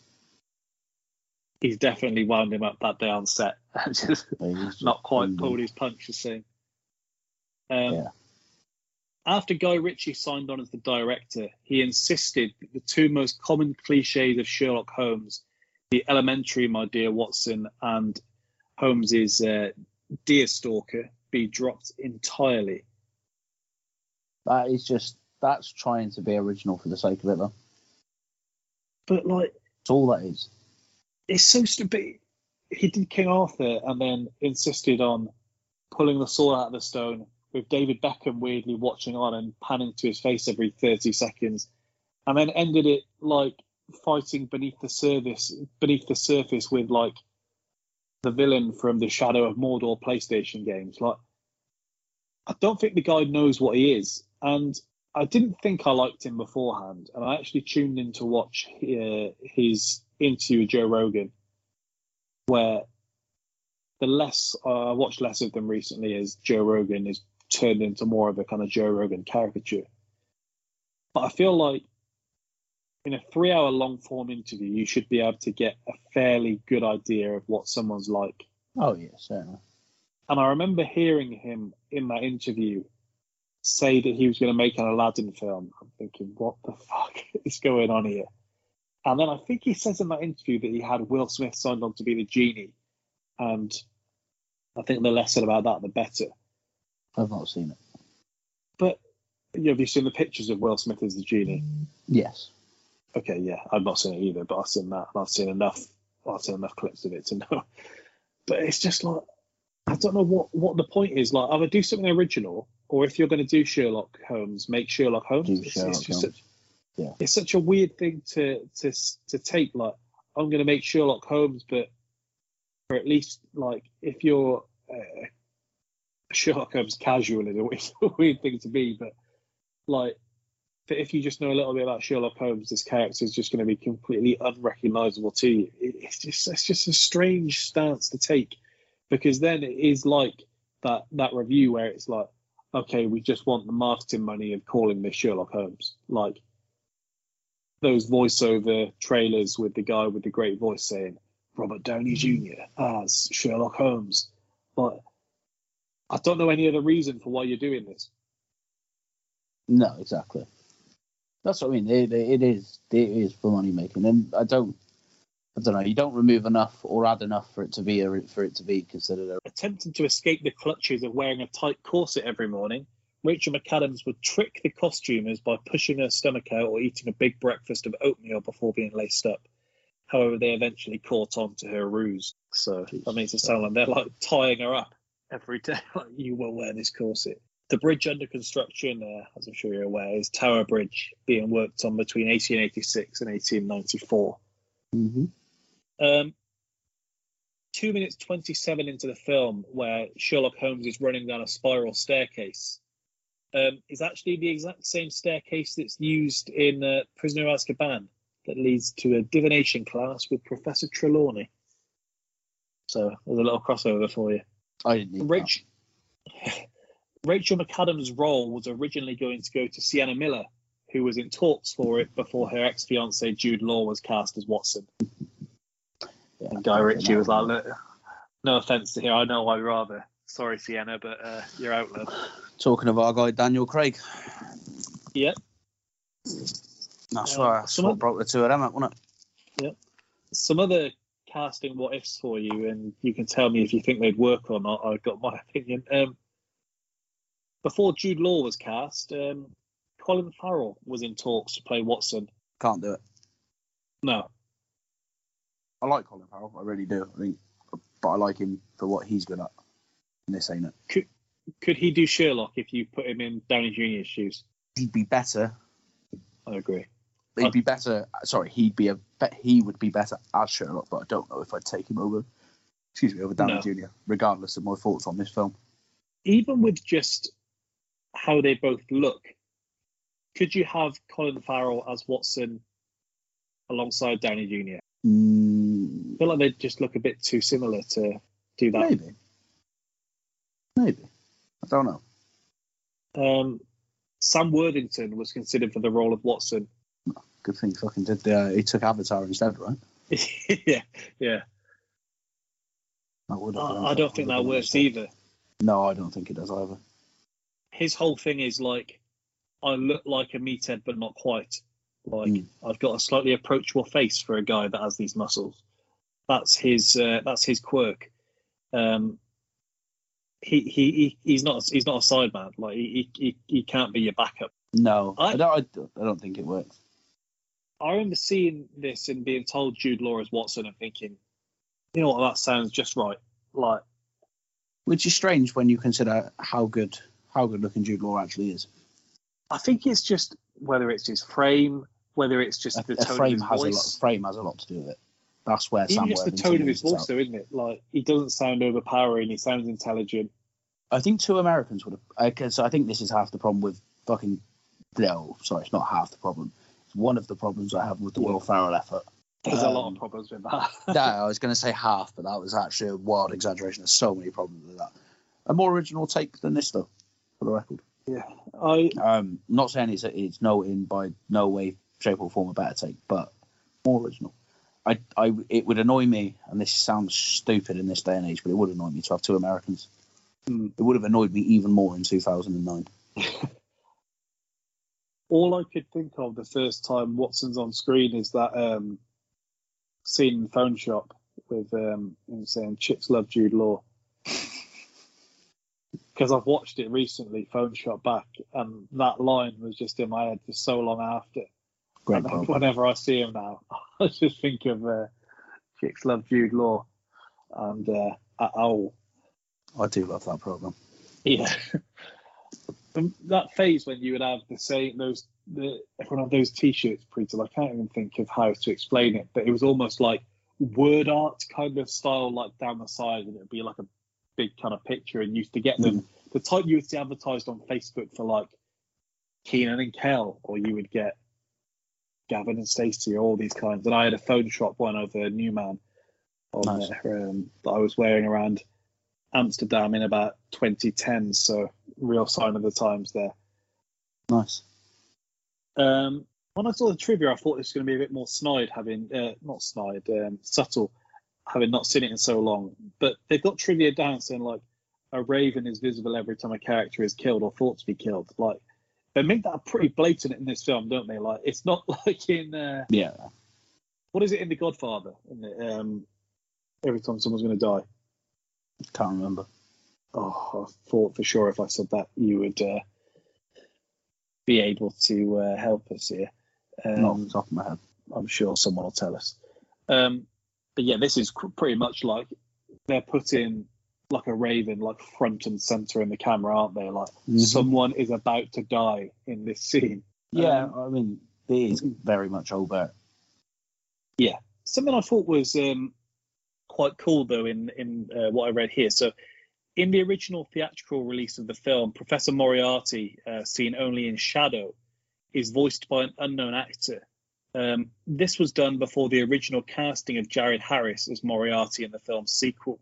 He's definitely wound him up that day on set. Just not quite pulled his punch, the same. Um, Yeah. After Guy Ritchie signed on as the director, he insisted that the two most common cliches of Sherlock Holmes, the elementary "My dear Watson" and Holmes's uh, "deerstalker," be dropped entirely. That is just that's trying to be original for the sake of it, though. But like, That's all that is. it's so stupid. He did King Arthur and then insisted on pulling the sword out of the stone with David Beckham weirdly watching on and panning to his face every 30 seconds, and then ended it like fighting beneath the surface, beneath the surface with like the villain from the Shadow of Mordor PlayStation games. Like, I don't think the guy knows what he is, and I didn't think I liked him beforehand, and I actually tuned in to watch uh, his interview with Joe Rogan, where the less uh, I watched less of them recently as Joe Rogan is turned into more of a kind of Joe Rogan caricature. But I feel like in a three-hour long form interview, you should be able to get a fairly good idea of what someone's like. Oh yeah, certainly. And I remember hearing him in that interview say that he was going to make an Aladdin film. I'm thinking, what the fuck is going on here? And then I think he says in that interview that he had Will Smith signed on to be the genie. And I think the less said about that, the better. I've not seen it. But you know, have you seen the pictures of Will Smith as the genie? Yes. Okay, yeah, I've not seen it either, but I've seen that, and I've seen enough. I've seen enough clips of it to know. But it's just like I don't know what what the point is. Like, either do something original, or if you're going to do Sherlock Holmes, make Sherlock Holmes. Do It's- Sherlock just Holmes. Such, Yeah. it's such a weird thing to to to take. Like, I'm going to make Sherlock Holmes, but or at least like if you're uh, Sherlock Holmes casual is a weird, weird thing to be, but like if you just know a little bit about Sherlock Holmes, this character is just going to be completely unrecognizable to you. It's just it's just a strange stance to take because then it is like that that review where it's like, okay, we just want the marketing money of calling this Sherlock Holmes, like those voiceover trailers with the guy with the great voice saying Robert Downey Jr. as Sherlock Holmes, I don't know any other reason for why you're doing this. No, exactly. That's what I mean. It, it is it is for money making, and I don't I don't know. You don't remove enough or add enough for it to be a, for it to be considered a. attempting to escape the clutches of wearing a tight corset every morning, Rachel McAdams would trick the costumers by pushing her stomach out or eating a big breakfast of oatmeal before being laced up. However, they eventually caught on to her ruse. So that makes it sound like they're like tying her up every day. Like, you will wear this corset. The bridge under construction, uh, as I'm sure you're aware, is Tower Bridge, being worked on between 1886 and 1894. Mm-hmm. Um, two minutes 27 into the film, where Sherlock Holmes is running down a spiral staircase, um, is actually the exact same staircase that's used in uh, Prisoner of Azkaban that leads to a divination class with Professor Trelawney. So there's a little crossover for you. I didn't need Rach- Rachel McAdams' role was originally going to go to Sienna Miller, who was in talks for it before her ex fiance Jude Law was cast as Watson. Yeah, And Guy Ritchie was like, Look, no offense to here, I know I'd rather. Sorry, Sienna, but uh, you're out, love. Talking of our guy Daniel Craig. Yep. That's Uh, why that's someone- what broke the two of them up, wasn't it? Some other casting what ifs for you, and you can tell me if you think they'd work or not. I've got my opinion. Um, before Jude Law was cast, um, Colin Farrell was in talks to play Watson. Can't do it. No, I like Colin Farrell. I really do. I think, but I like him for what he's good at. And this ain't it. could could he do Sherlock if you put him in Downey Jr.'s shoes? He'd be better. I agree. He'd be better. Sorry, he'd be a. bet- He would be better as Sherlock, but I don't know if I'd take him over. Excuse me, over Downey No. Jr. Regardless of my thoughts on this film. Even with just how they both look, could you have Colin Farrell as Watson alongside Downey Jr.? Mm, I feel like they just look a bit too similar to do that. maybe. Maybe. I don't know. Um, Sam Worthington was considered for the role of Watson. Good thing he fucking did. Uh, he took Avatar instead, right? yeah, yeah. Have I, I don't think that have been a works mistake. either. No, I don't think it does either. His whole thing is like, I look like a meathead, but not quite. Like Mm. I've got a slightly approachable face for a guy that has these muscles. That's his. Uh, that's his quirk. Um, he, he he he's not he's not a sideman. Like he, he he can't be your backup. No, I- I, don't. I don't, I don't think it works. I remember seeing this and being told Jude Law as Watson and thinking, you know what, that sounds just right. Like Which is strange when you consider how good how good looking Jude Law actually is. I think it's just whether it's his frame, whether it's just A, the a tone frame of his has voice. a lot. Frame has a lot to do with it. That's where Even Sam just the tone of his loses voice, out. though, isn't it? Like he doesn't sound overpowering. He sounds intelligent. I think two Americans would have. Because I think this is half the problem with fucking. No, sorry, it's not half the problem. One of the problems I have with the. Will Ferrell effort. There's a lot Um, of problems with that. no, I was going to say half, but that was actually a wild exaggeration. There's so many problems with that. A more original take than this, though, for the record. yeah, I Um, not saying it's it's no in by no way, shape or form a better take, but more original. I, I, it would annoy me, and this sounds stupid in this day and age, but it would annoy me to have two Americans. Hmm. It would have annoyed me even more in 2009. all I could think of the first time Watson's on screen is that um, scene in Phone Shop with um, him saying "Chicks love Jude Law." Because I've watched it recently, Phone Shop back, and that line was just in my head for so long after. Great And whenever I see him now, I just think of uh, "Chicks love Jude Law," and uh, Owl. I do love that program. Yeah. That phase when you would have the same those the everyone had those t-shirts printed. I can't even think of how to explain it, but it was almost like word art kind of style, like down the side, and it'd be like a big kind of picture. And you used to get them the type you would see advertised on Facebook for like Keenan and Kel, or you would get Gavin and Stacey, or all these kinds. And I had a phone shop one of a new man on Nice. there um, that I was wearing around Amsterdam in about 2010. So real sign of the times there. Nice. Um, when I saw the trivia, I thought it was going to be a bit more snide, having uh, not snide, um, subtle, having not seen it in so long. But they've got trivia down saying like a raven is visible every time a character is killed or thought to be killed. Like they make that pretty blatant in this film, don't they? Like it's not like in uh, Yeah. what is it in The Godfather? In the, um, every time someone's going to die. Can't remember. Oh, I thought for sure if I said that you would uh, be able to uh, help us here. Um, Not off the top of my head. I'm sure someone will tell us. Um, but yeah, this is cr- pretty much like they're putting like a raven like front and center in the camera, aren't they? Like Mhm. someone is about to die in this scene. Yeah, Um, I mean, it is very much Obert. Something I thought was um, quite cool though in in uh, what I read here. So in the original theatrical release of the film, Professor Moriarty, uh, seen only in shadow, is voiced by an unknown actor. Um, this was done before the original casting of Jared Harris as Moriarty in the film's sequel.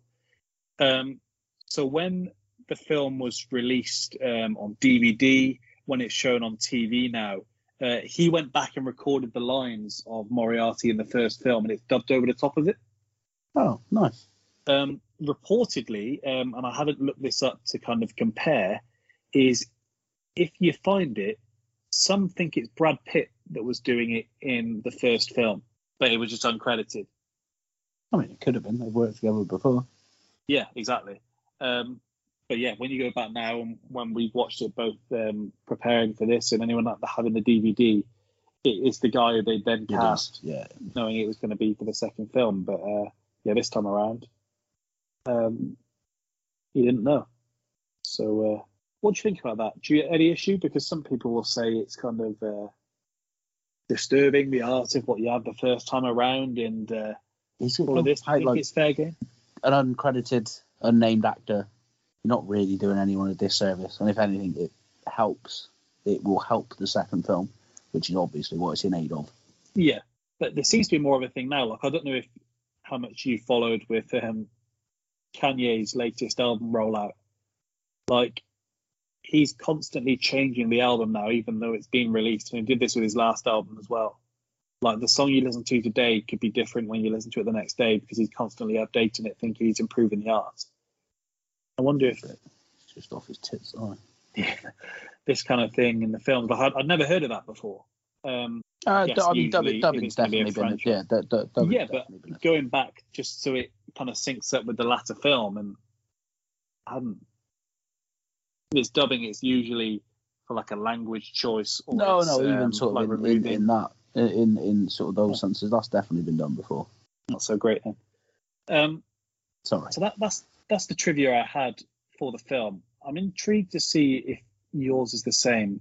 Um, so when the film was released um, on DVD, when it's shown on TV now, uh, he went back and recorded the lines of Moriarty in the first film, and it's dubbed over the top of it. Oh, nice. Um, reportedly, um, and I haven't looked this up to kind of compare, is if you find it, some think it's Brad Pitt that was doing it in the first film, but it was just uncredited. I mean, it could have been. They've worked together before. Yeah, exactly. Um, but yeah, when you go back now and when we've watched it both um, preparing for this and anyone that having the DVD, it's the guy who they then cast, Yeah. knowing it was going to be for the second film. But uh, yeah, this time around, um, he didn't know. So, uh, what do you think about that? Do you any issue? Because some people will say it's kind of uh, disturbing the art of what you have the first time around, and uh, all of this. Like, think like it's fair game? an uncredited, unnamed actor? You're not really doing anyone a disservice, and if anything, it helps it will help the second film, which is obviously what it's in aid of. Yeah, but there seems to be more of a thing now. Like I don't know if how much you followed with um, Kanye's latest album rollout. Like he's constantly changing the album now, even though it's been released. And he did this with his last album as well. Like the song you listen to today could be different when you listen to it the next day because he's constantly updating it, thinking he's improving the art. I wonder if It's just off his tits. Oh. this kind of thing in the films. Like I'd, I'd never heard of that before. Um, Uh, Yes, I mean, dub- usually if dubbing's be definitely been, yeah, du- dubbing's yeah, but going back just so it kind of syncs up with the latter film, and I hadn't. This dubbing is usually for like a language choice. Or No, no, even um, sort like of in, in, removing. in that, in in sort of those senses, that's definitely been done before. Not so great then. Um, Sorry. so that that's that's the trivia I had for the film. I'm intrigued to see if yours is the same.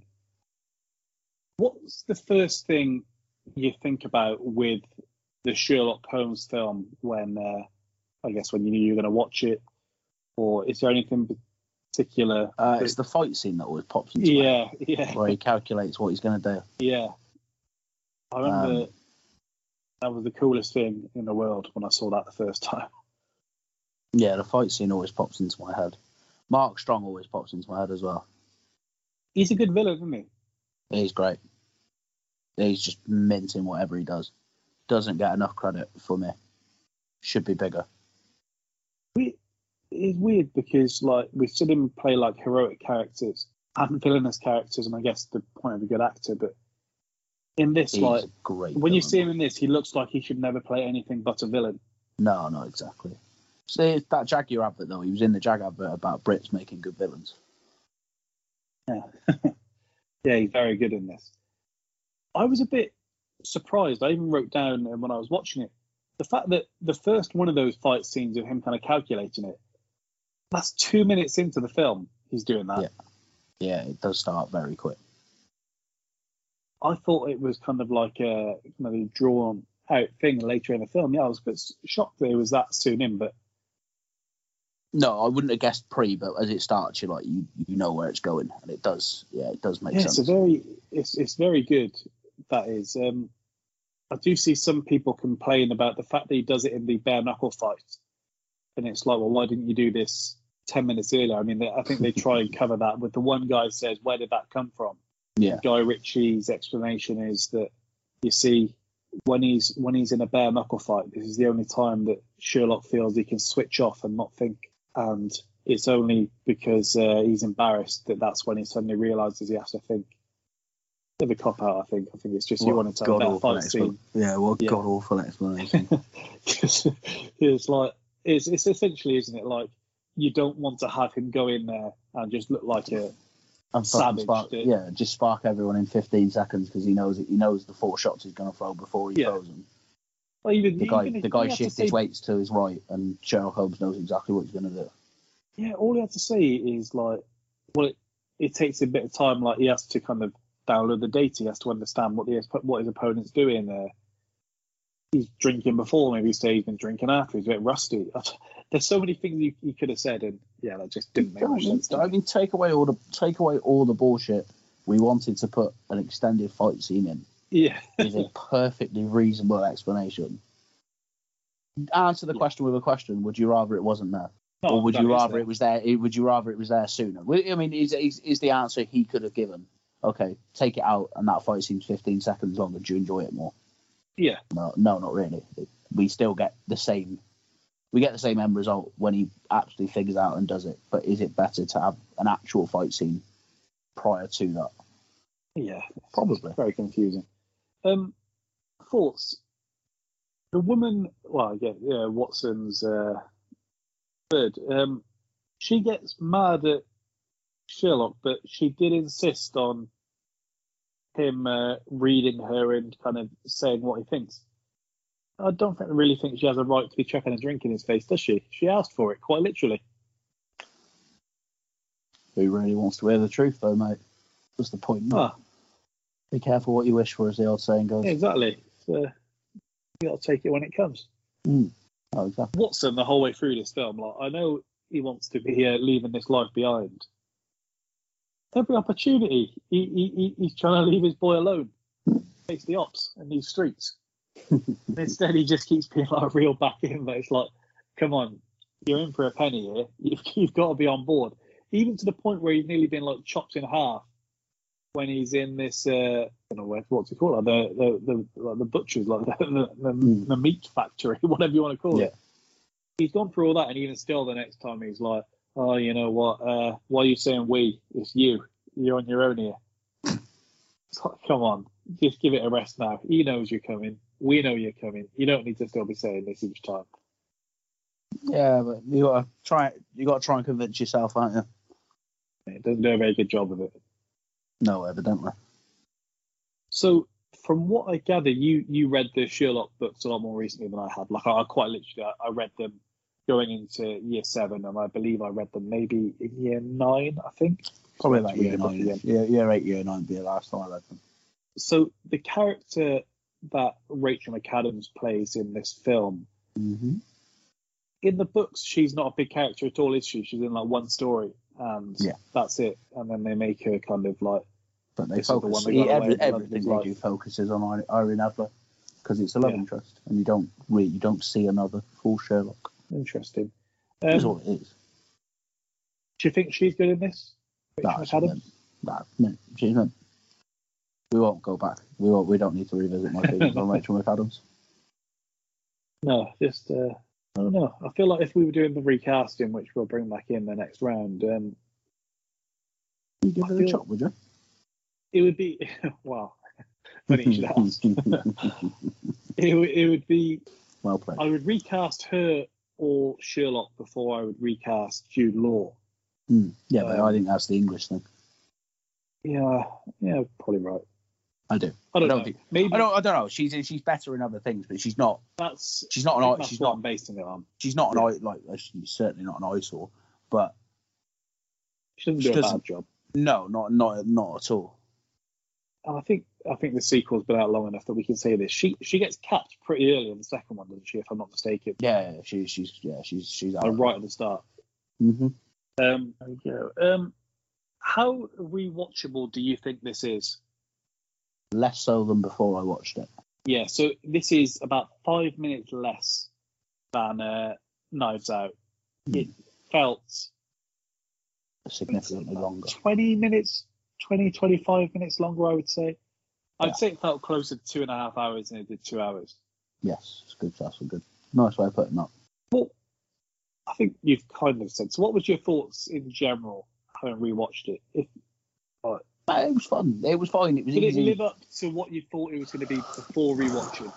What's the first thing you think about with the Sherlock Holmes film when uh, I guess when you knew you were going to watch it, or is there anything particular? Uh, it's the fight scene that always pops into my head, yeah, yeah, where he calculates what he's going to do. yeah. I remember Um, that was the coolest thing in the world when I saw that the first time. Yeah, the fight scene always pops into my head. Mark Strong always pops into my head as well. He's a good villain, isn't he? He's great. He's just minting whatever he does. Doesn't get enough credit for me. Should be bigger. it's weird because like we've seen him play like heroic characters and villainous characters, and I guess the point of a good actor. But in this, He's like great. when you see him in this, he looks like he should never play anything but a villain. No, no, exactly. See that Jaguar advert though. He was in the Jag advert about Brits making good villains. Yeah, yeah, he's very good in this. I was a bit surprised. I even wrote down uh, when I was watching it the fact that the first one of those fight scenes of him kind of calculating it. That's two minutes into the film. He's doing that. Yeah. Yeah, it does start very quick. I thought it was kind of like a kind of a drawn out thing later in the film. Yeah, I was a bit shocked that it was that soon in, but No, I wouldn't have guessed pre, but as it starts, you're like you you know where it's going, and it does. Yeah, it does make yeah, it's sense. a very it's it's very good. That is. Um, I do see some people complain about the fact that he does it in the bare knuckle fight, and it's like, well, why didn't you do this ten minutes earlier? I mean, they, I think they try and cover that with the one guy says, "Where did that come from?" Yeah. Guy Ritchie's explanation is that you see when he's when he's in a bare knuckle fight, this is the only time that Sherlock feels he can switch off and not think, and it's only because uh, he's embarrassed that that's when he suddenly realizes he has to think. Of a cop out, I think. I think it's just you wanted to have that fight scene. Yeah, what Yeah. god awful explanation. it's like it's it's essentially, isn't it? Like you don't want to have him go in there and just look like a and Savage, spark, yeah, just spark everyone in 15 seconds because he knows it. He knows the four shots he's going to throw before he Yeah. throws them. Well, even The guy, the guy shifts say- his weights to his right, and Sherlock Holmes knows exactly what he's going to do. Yeah, all he has to say is like, well, it, it takes a bit of time. Like he has to kind of download the data. He has to understand what the what his opponent's doing there. He's drinking before, maybe say he's been drinking after. He's a bit rusty. There's so many things you, you could have said, and yeah, that just didn't make much sense. I mean, take away all the take away all the bullshit. We wanted to put an extended fight scene in. Yeah, Is a perfectly reasonable explanation. Answer the Yeah. question with a question. Would you rather it wasn't there? No, or would you rather it was there? Would you rather it was there sooner? I mean, is, is is the answer he could have given? Okay, take it out, and that fight seems 15 seconds longer. Do you enjoy it more? Yeah, No, no, not really. We still get the same. We get the same end result when he actually figures out and does it. But is it better to have an actual fight scene prior to that? yeah, Probably. very confusing. Um, thoughts. The woman, well, yeah, yeah Watson's uh, third. Um, she gets mad at Sherlock, but she did insist on him uh, reading her and kind of saying what he thinks. I don't think, really think she has a right to be chucking a drink in his face, does she? She asked for it, quite literally. Who really wants to hear the truth, though, mate? What's the point? Ah, Be careful what you wish for, as the old saying goes. yeah, exactly. So, you got to take it when it comes. Oh, exactly. Watson the whole way through this film. Like I know he wants to be uh, leaving this life behind, every opportunity, he, he, he, he's trying to leave his boy alone, face the ops in these streets. Instead, he just keeps being like real back in. But it's like, come on, you're in for a penny here. You've, you've got to be on board. Even to the point where he's nearly been like chopped in half when he's in this. Uh, I don't know what's it called? Like the the the, like the butchers, like the the, the, Mm. the meat factory, whatever you want to call Yeah. it. He's gone through all that, and even still, the next time he's like, "Oh, you know what? Uh, why are you saying we? It's you. You're on your own here." It's like, come on, just give it a rest now. He knows you're coming. We know you're coming. You don't need to still be saying this each time. Yeah, but you gotta try. You gotta try and convince yourself, aren't you? It doesn't do a very good job of it. No, evidently. So, from what I gather, you you read the Sherlock books a lot more recently than I had. Like, I, I quite literally, I, I read them going into year seven, and I believe I read them maybe in year nine, I think. Probably Let's year nine. Yeah, year eight, year nine. Be the last time I read them. So, the character that Rachel McAdams plays in this film, Mm-hmm. in the books, she's not a big character at all, is she? She's in like one story, and Yeah. that's it. And then they make her kind of like But they This the focus. one that every, everything they do focuses on Irene Adler because it's a love Yeah. interest, and you don't really you don't see another full Sherlock. interesting. That's Um, all it is. do you think she's good in this? Rachel That's McAdams? meant, that she's meant. We won't go back. We won't. We don't need to revisit my feelings on Rachel McAdams. No, just uh, I don't know. I feel like if we were doing the recasting, which we'll bring back in the next round, um, You give I her a chop, would you? It would be wow. Funny you should ask. It it would be. well played. I would recast her or Sherlock before I would recast Jude Law. Hmm. Yeah, but Um, I think that's the English thing. Yeah, yeah, probably right. I do. I don't, I don't know. think- Maybe I don't. I don't know. She's she's better in other things, but she's not. that's She's not an. eye- She's not. I'm basing it on. She's not an Yeah. eye like. uh, She's certainly not an eyesore. But She doesn't She do a doesn't- bad job. no, not not not at all. And I think I think the sequel's been out long enough that we can say this. She she gets capped pretty early in the second one, doesn't she? If I'm not mistaken, Yeah, she's she's yeah she's she's like right at the start. hmm Um, there we go. Um, how rewatchable do you think this is? Less so than before I watched it. Yeah, so this is about five minutes less than uh, Knives Out. It felt Significantly longer. 20 minutes, 20, 25 minutes longer, I would say. I'd Yeah. say it felt closer to two and a half hours than it did two hours. Yes, it's good. That's a good. Nice way of putting that. Well, I think you've kind of said. So, what was your thoughts in general, having rewatched it? If, But it was fun. It was fine. It was did it live up to what you thought it was going to be before rewatching?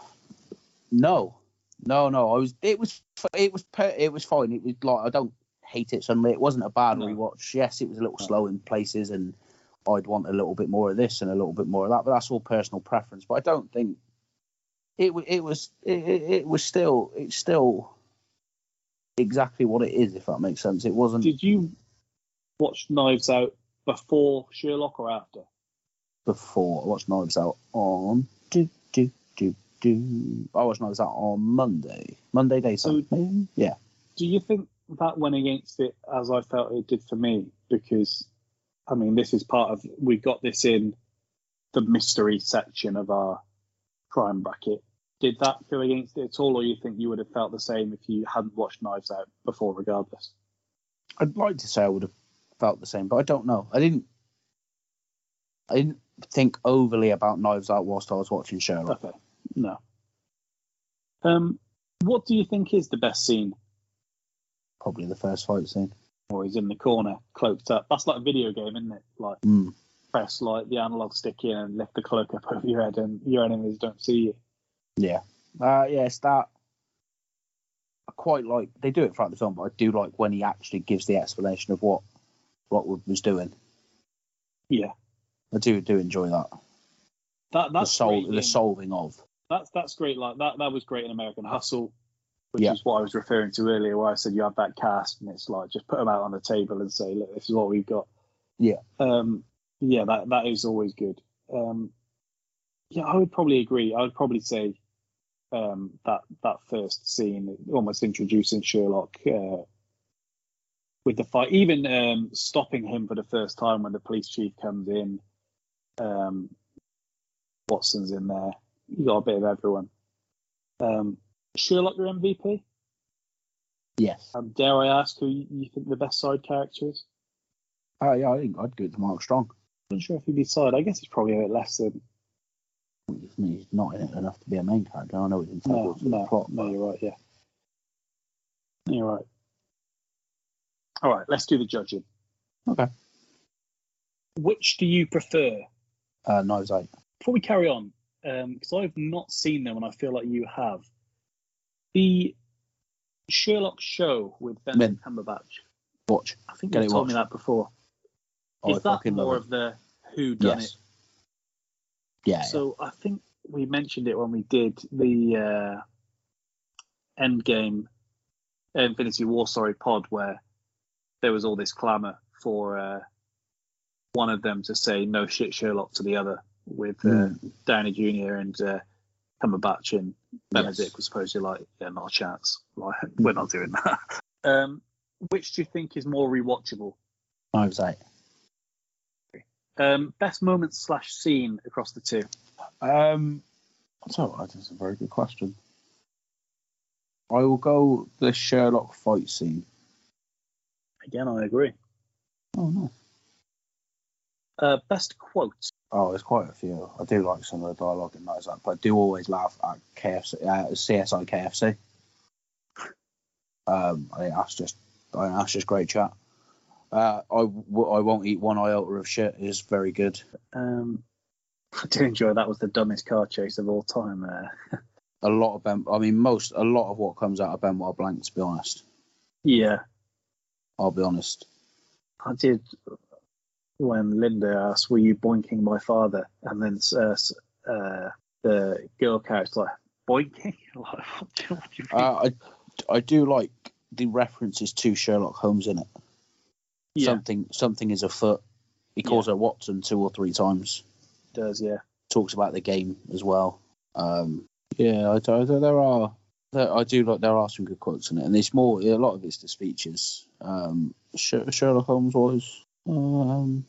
No, no, no. I was. It was. It was. per- It was fine. It was like I don't hate it suddenly. It wasn't a bad No. rewatch. Yes, it was a little No. slow in places, and I'd want a little bit more of this and a little bit more of that. But that's all personal preference. But I don't think it. It was. It, it, was still. It's still exactly what it is. If that makes sense. It wasn't Did you watch Knives Out before Sherlock or after? before. I watched Knives Out on. Do do do do. I watched Knives Out on Monday. Monday daytime. maybe? yeah. Do you think that went against it as I felt it did for me? Because, I mean, this is part of, we got this in the mystery section of our crime bracket. Did that go against it at all, or you think you would have felt the same if you hadn't watched Knives Out before, regardless? I'd like to say I would have felt the same, but I don't know. I didn't. I didn't think overly about Knives Out whilst I was watching Sherlock. Okay, no. Um, what do you think is the best scene? Probably the first fight scene. Or he's in the corner, cloaked up. That's like a video game, isn't it? Like Mm. press like the analog stick in and lift the cloak up over your head, and your enemies don't see you. Yeah. Uh, yes, that. I quite like. They do it throughout the film, but I do like when he actually gives the explanation of what what was doing. Yeah, I do do enjoy that. that The that's sol- the solving of. That's that's great. Like that that was great in American Hustle, which Yeah. is what I was referring to earlier, where I said you have that cast and it's like just put them out on the table and say, look, this is what we've got. Yeah. Um. Yeah, that that is always good. Um. Yeah, I would probably agree. I would probably say, um, that that first scene, almost introducing Sherlock, uh, with the fight, even um, stopping him for the first time when the police chief comes in. Um, Watson's in there. You got a bit of everyone. Um, Sherlock, your MVP. Yes. Um, dare I ask who you think the best side character is? Uh, yeah, I think I'd give it to Mark Strong. I'm not sure if he'd be side. I guess he's probably a bit less than. He's not in it enough to be a main character. I know it's No, integral to the no, plot. no, but- you're right. Yeah, you're right. All right, let's do the judging. Okay. Which do you prefer? Uh, Knives Out. Before we carry on, because I've not seen them and I feel like you have, the Sherlock show with Ben Benedict Cumberbatch. Watch. I think Get you it told me watched. that before. Oh, Is I that fucking love more it. of the who done Yes. it? Yeah. So I think we mentioned it when we did the uh, Endgame, Infinity War, sorry, pod, where there was all this clamour for uh, one of them to say no shit Sherlock to the other, with uh, Mm. Downey Jr. and uh, Cumberbatch and Benedict Yes. was supposedly like, yeah, not a chance. Like, we're not doing that. um, which do you think is more rewatchable? Knives Out. Um, best moment slash scene across the two. Um, so that's a very good question. I will go the Sherlock fight scene. Again, I agree. Oh no. Uh, best quote. Oh, there's quite a few. I do like some of the dialogue in Knives Out, but I do always laugh at KFC, uh, CSI KFC. Um, I think that's just, I think that's just great chat. Uh, I, w- I won't eat one iota of shit is very good. Um, I do enjoy that. Was the dumbest car chase of all time. Uh, A lot of Ben, I mean, most, a lot of what comes out of Benoit Blanc, to be honest. yeah, I'll be honest. I did. When Linda asked, "Were you boinking my father?" and then uh, uh, the girl character like boinking. like, what do you, what do you mean? Uh, I, I do like the references to Sherlock Holmes in it. yeah, Something, something is afoot. He calls her Watson two or three times. does yeah. talks about the game as well. Um, yeah, I, do- there are. I do like there are some good quotes in it, and it's more a lot of it's the speeches. Um, Sherlock Holmes was. Um,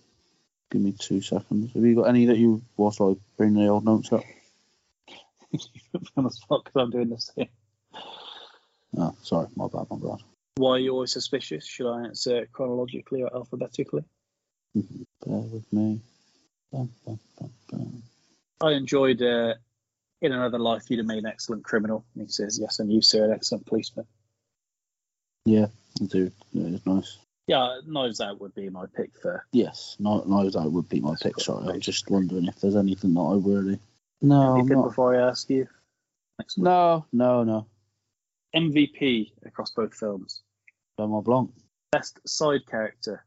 give me two seconds. Have you got any that you whilst I bring the old notes up? on the spot because I'm doing the same. Oh, sorry, my bad, my bad. Why are you always suspicious? Should I answer chronologically or alphabetically? Bear with me. Bum, bum, bum. I enjoyed uh, In Another Life, you'd have made an excellent criminal. And he says, Yes, and you, sir, an excellent policeman. Yeah, I do. Yeah, it's nice. Yeah, Knives Out would be my pick for. Yes, no, that would be my pick. Sorry, I'm just wondering if there's anything that I really. No, Anything not. before I ask you? No, no, no. MVP across both films. Benoit Blanc. Best side character,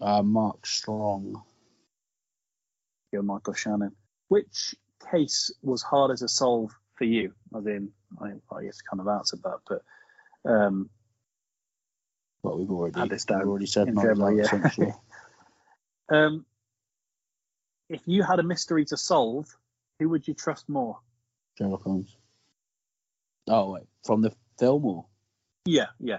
Uh, Mark Strong. you're Michael Shannon. Which case was harder to solve for you? As in, I, I guess kind of answered that, but um, Well, we've already, Had this we've already said general, yeah. essentially. um, if you had a mystery to solve, who would you trust more? Sherlock Holmes. Oh wait, from the film or? Yeah, yeah.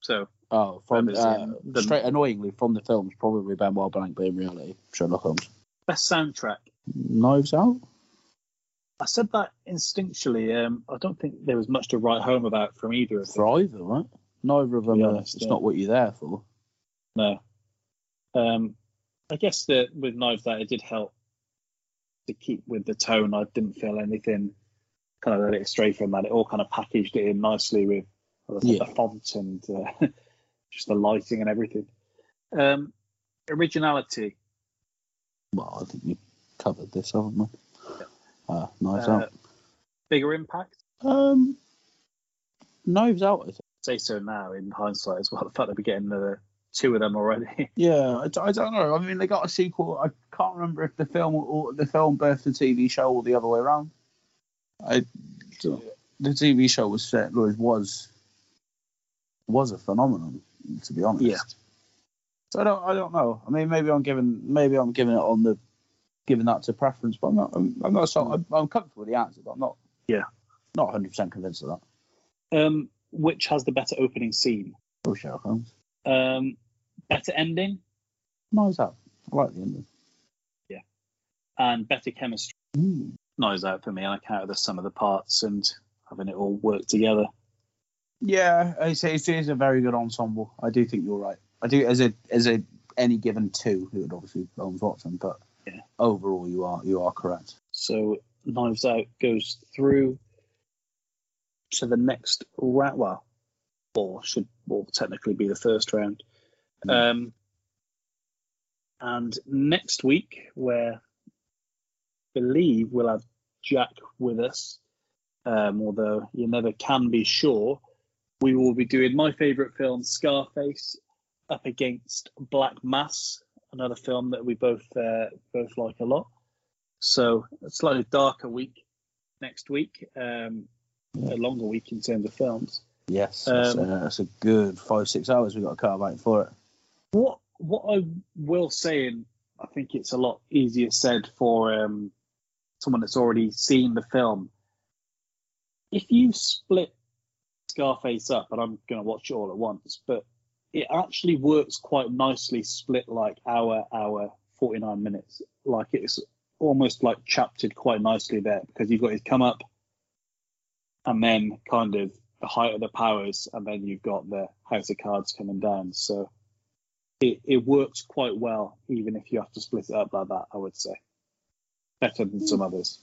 So Oh, from uh, the- straight annoyingly from the films, probably Benoit Blanc, but in reality, Sherlock Holmes. best soundtrack. Knives Out. I said that instinctually. Um, I don't think there was much to write home about from either of them. For either, right? Neither of them. Are, honest, it's yeah. not what you're there for. No. Um, I guess that with Knives that it did help to keep with the tone. I didn't feel anything kind of let it stray from that. It all kind of packaged it in nicely with Yeah. the font and uh, just the lighting and everything. Um, originality. Well, I think we covered this, haven't we? Uh, Knives Uh, Out. bigger impact. Um, Knives Out. I. Say so now in hindsight as well. The fact that we're getting uh, two of them already. Yeah, I don't know. I mean, they got a sequel. I can't remember if the film or the film birthed the TV show or the other way around. I, the TV show was set was was was a phenomenon, to be honest. Yeah. So I don't I don't know. I mean, maybe I'm giving maybe I'm giving it on the giving that to preference, but I'm not I'm, I'm not so I'm, I'm comfortable with the answer, but I'm not Yeah. not 100 percent convinced of that. um, which has the better opening scene? Oh, Sherlock Holmes. Um, better ending Knives Out. I like the ending. Yeah. And better chemistry. Mm. Knives Out for me on account of the sum of the parts and having it all work together. Yeah, it's, it's, it's a very good ensemble. I do think you're right. I do as a as a any given two, it would obviously Bones Watson, but Yeah. overall you are you are correct. So Knives Out goes through to the next round. Well, or should will technically be the first round. Mm. Um, and next week, where I believe we'll have Jack with us, um, although you never can be sure, we will be doing my favourite film, Scarface, up against Black Mass, another film that we both uh, both like a lot. So a slightly darker week next week, um, a longer week in terms of films. Yes, that's, Um, a, that's a good five six hours we've got to cut about for it. What what I will say, and I think it's a lot easier said for um, someone that's already seen the film. If you split Scarface up, and I'm going to watch it all at once, but it actually works quite nicely split like hour, hour, 49 minutes. Like it's almost like chaptered quite nicely there because you've got his come up and then kind of the height of the powers, and then you've got the House of Cards coming down. So it, it works quite well, even if you have to split it up like that, I would say. Better than some others.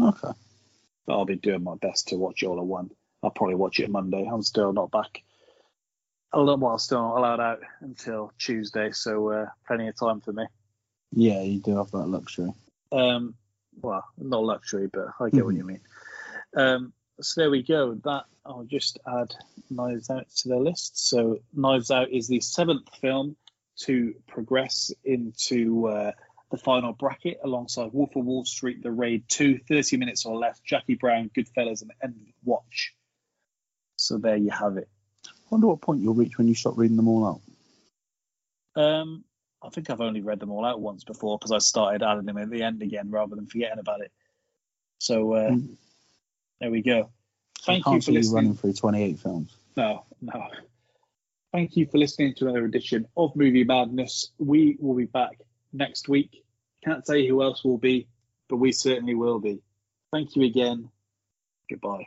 Okay. But I'll be doing my best to watch all at one. I'll probably watch it Monday. I'm still not back. A little while still not allowed out until Tuesday, so uh, plenty of time for me. Yeah, you do have that luxury. Um, well, not luxury, but I get what you mean. Um, so there we go. That I'll just add Knives Out to the list. So Knives Out is the seventh film to progress into uh, the final bracket alongside Wolf of Wall Street, The Raid 2, 30 minutes or less, Jackie Brown, Goodfellas, and End Watch. So there you have it. I wonder what point you'll reach when you stop reading them all out. Um, I think I've only read them all out once before because I started adding them at the end again rather than forgetting about it. So uh, Mm. There we go. Thank I you for listening. running through 28 films. No, no. Thank you for listening to another edition of Movie Madness. We will be back next week. Can't say who else will be, but we certainly will be. Thank you again. Goodbye.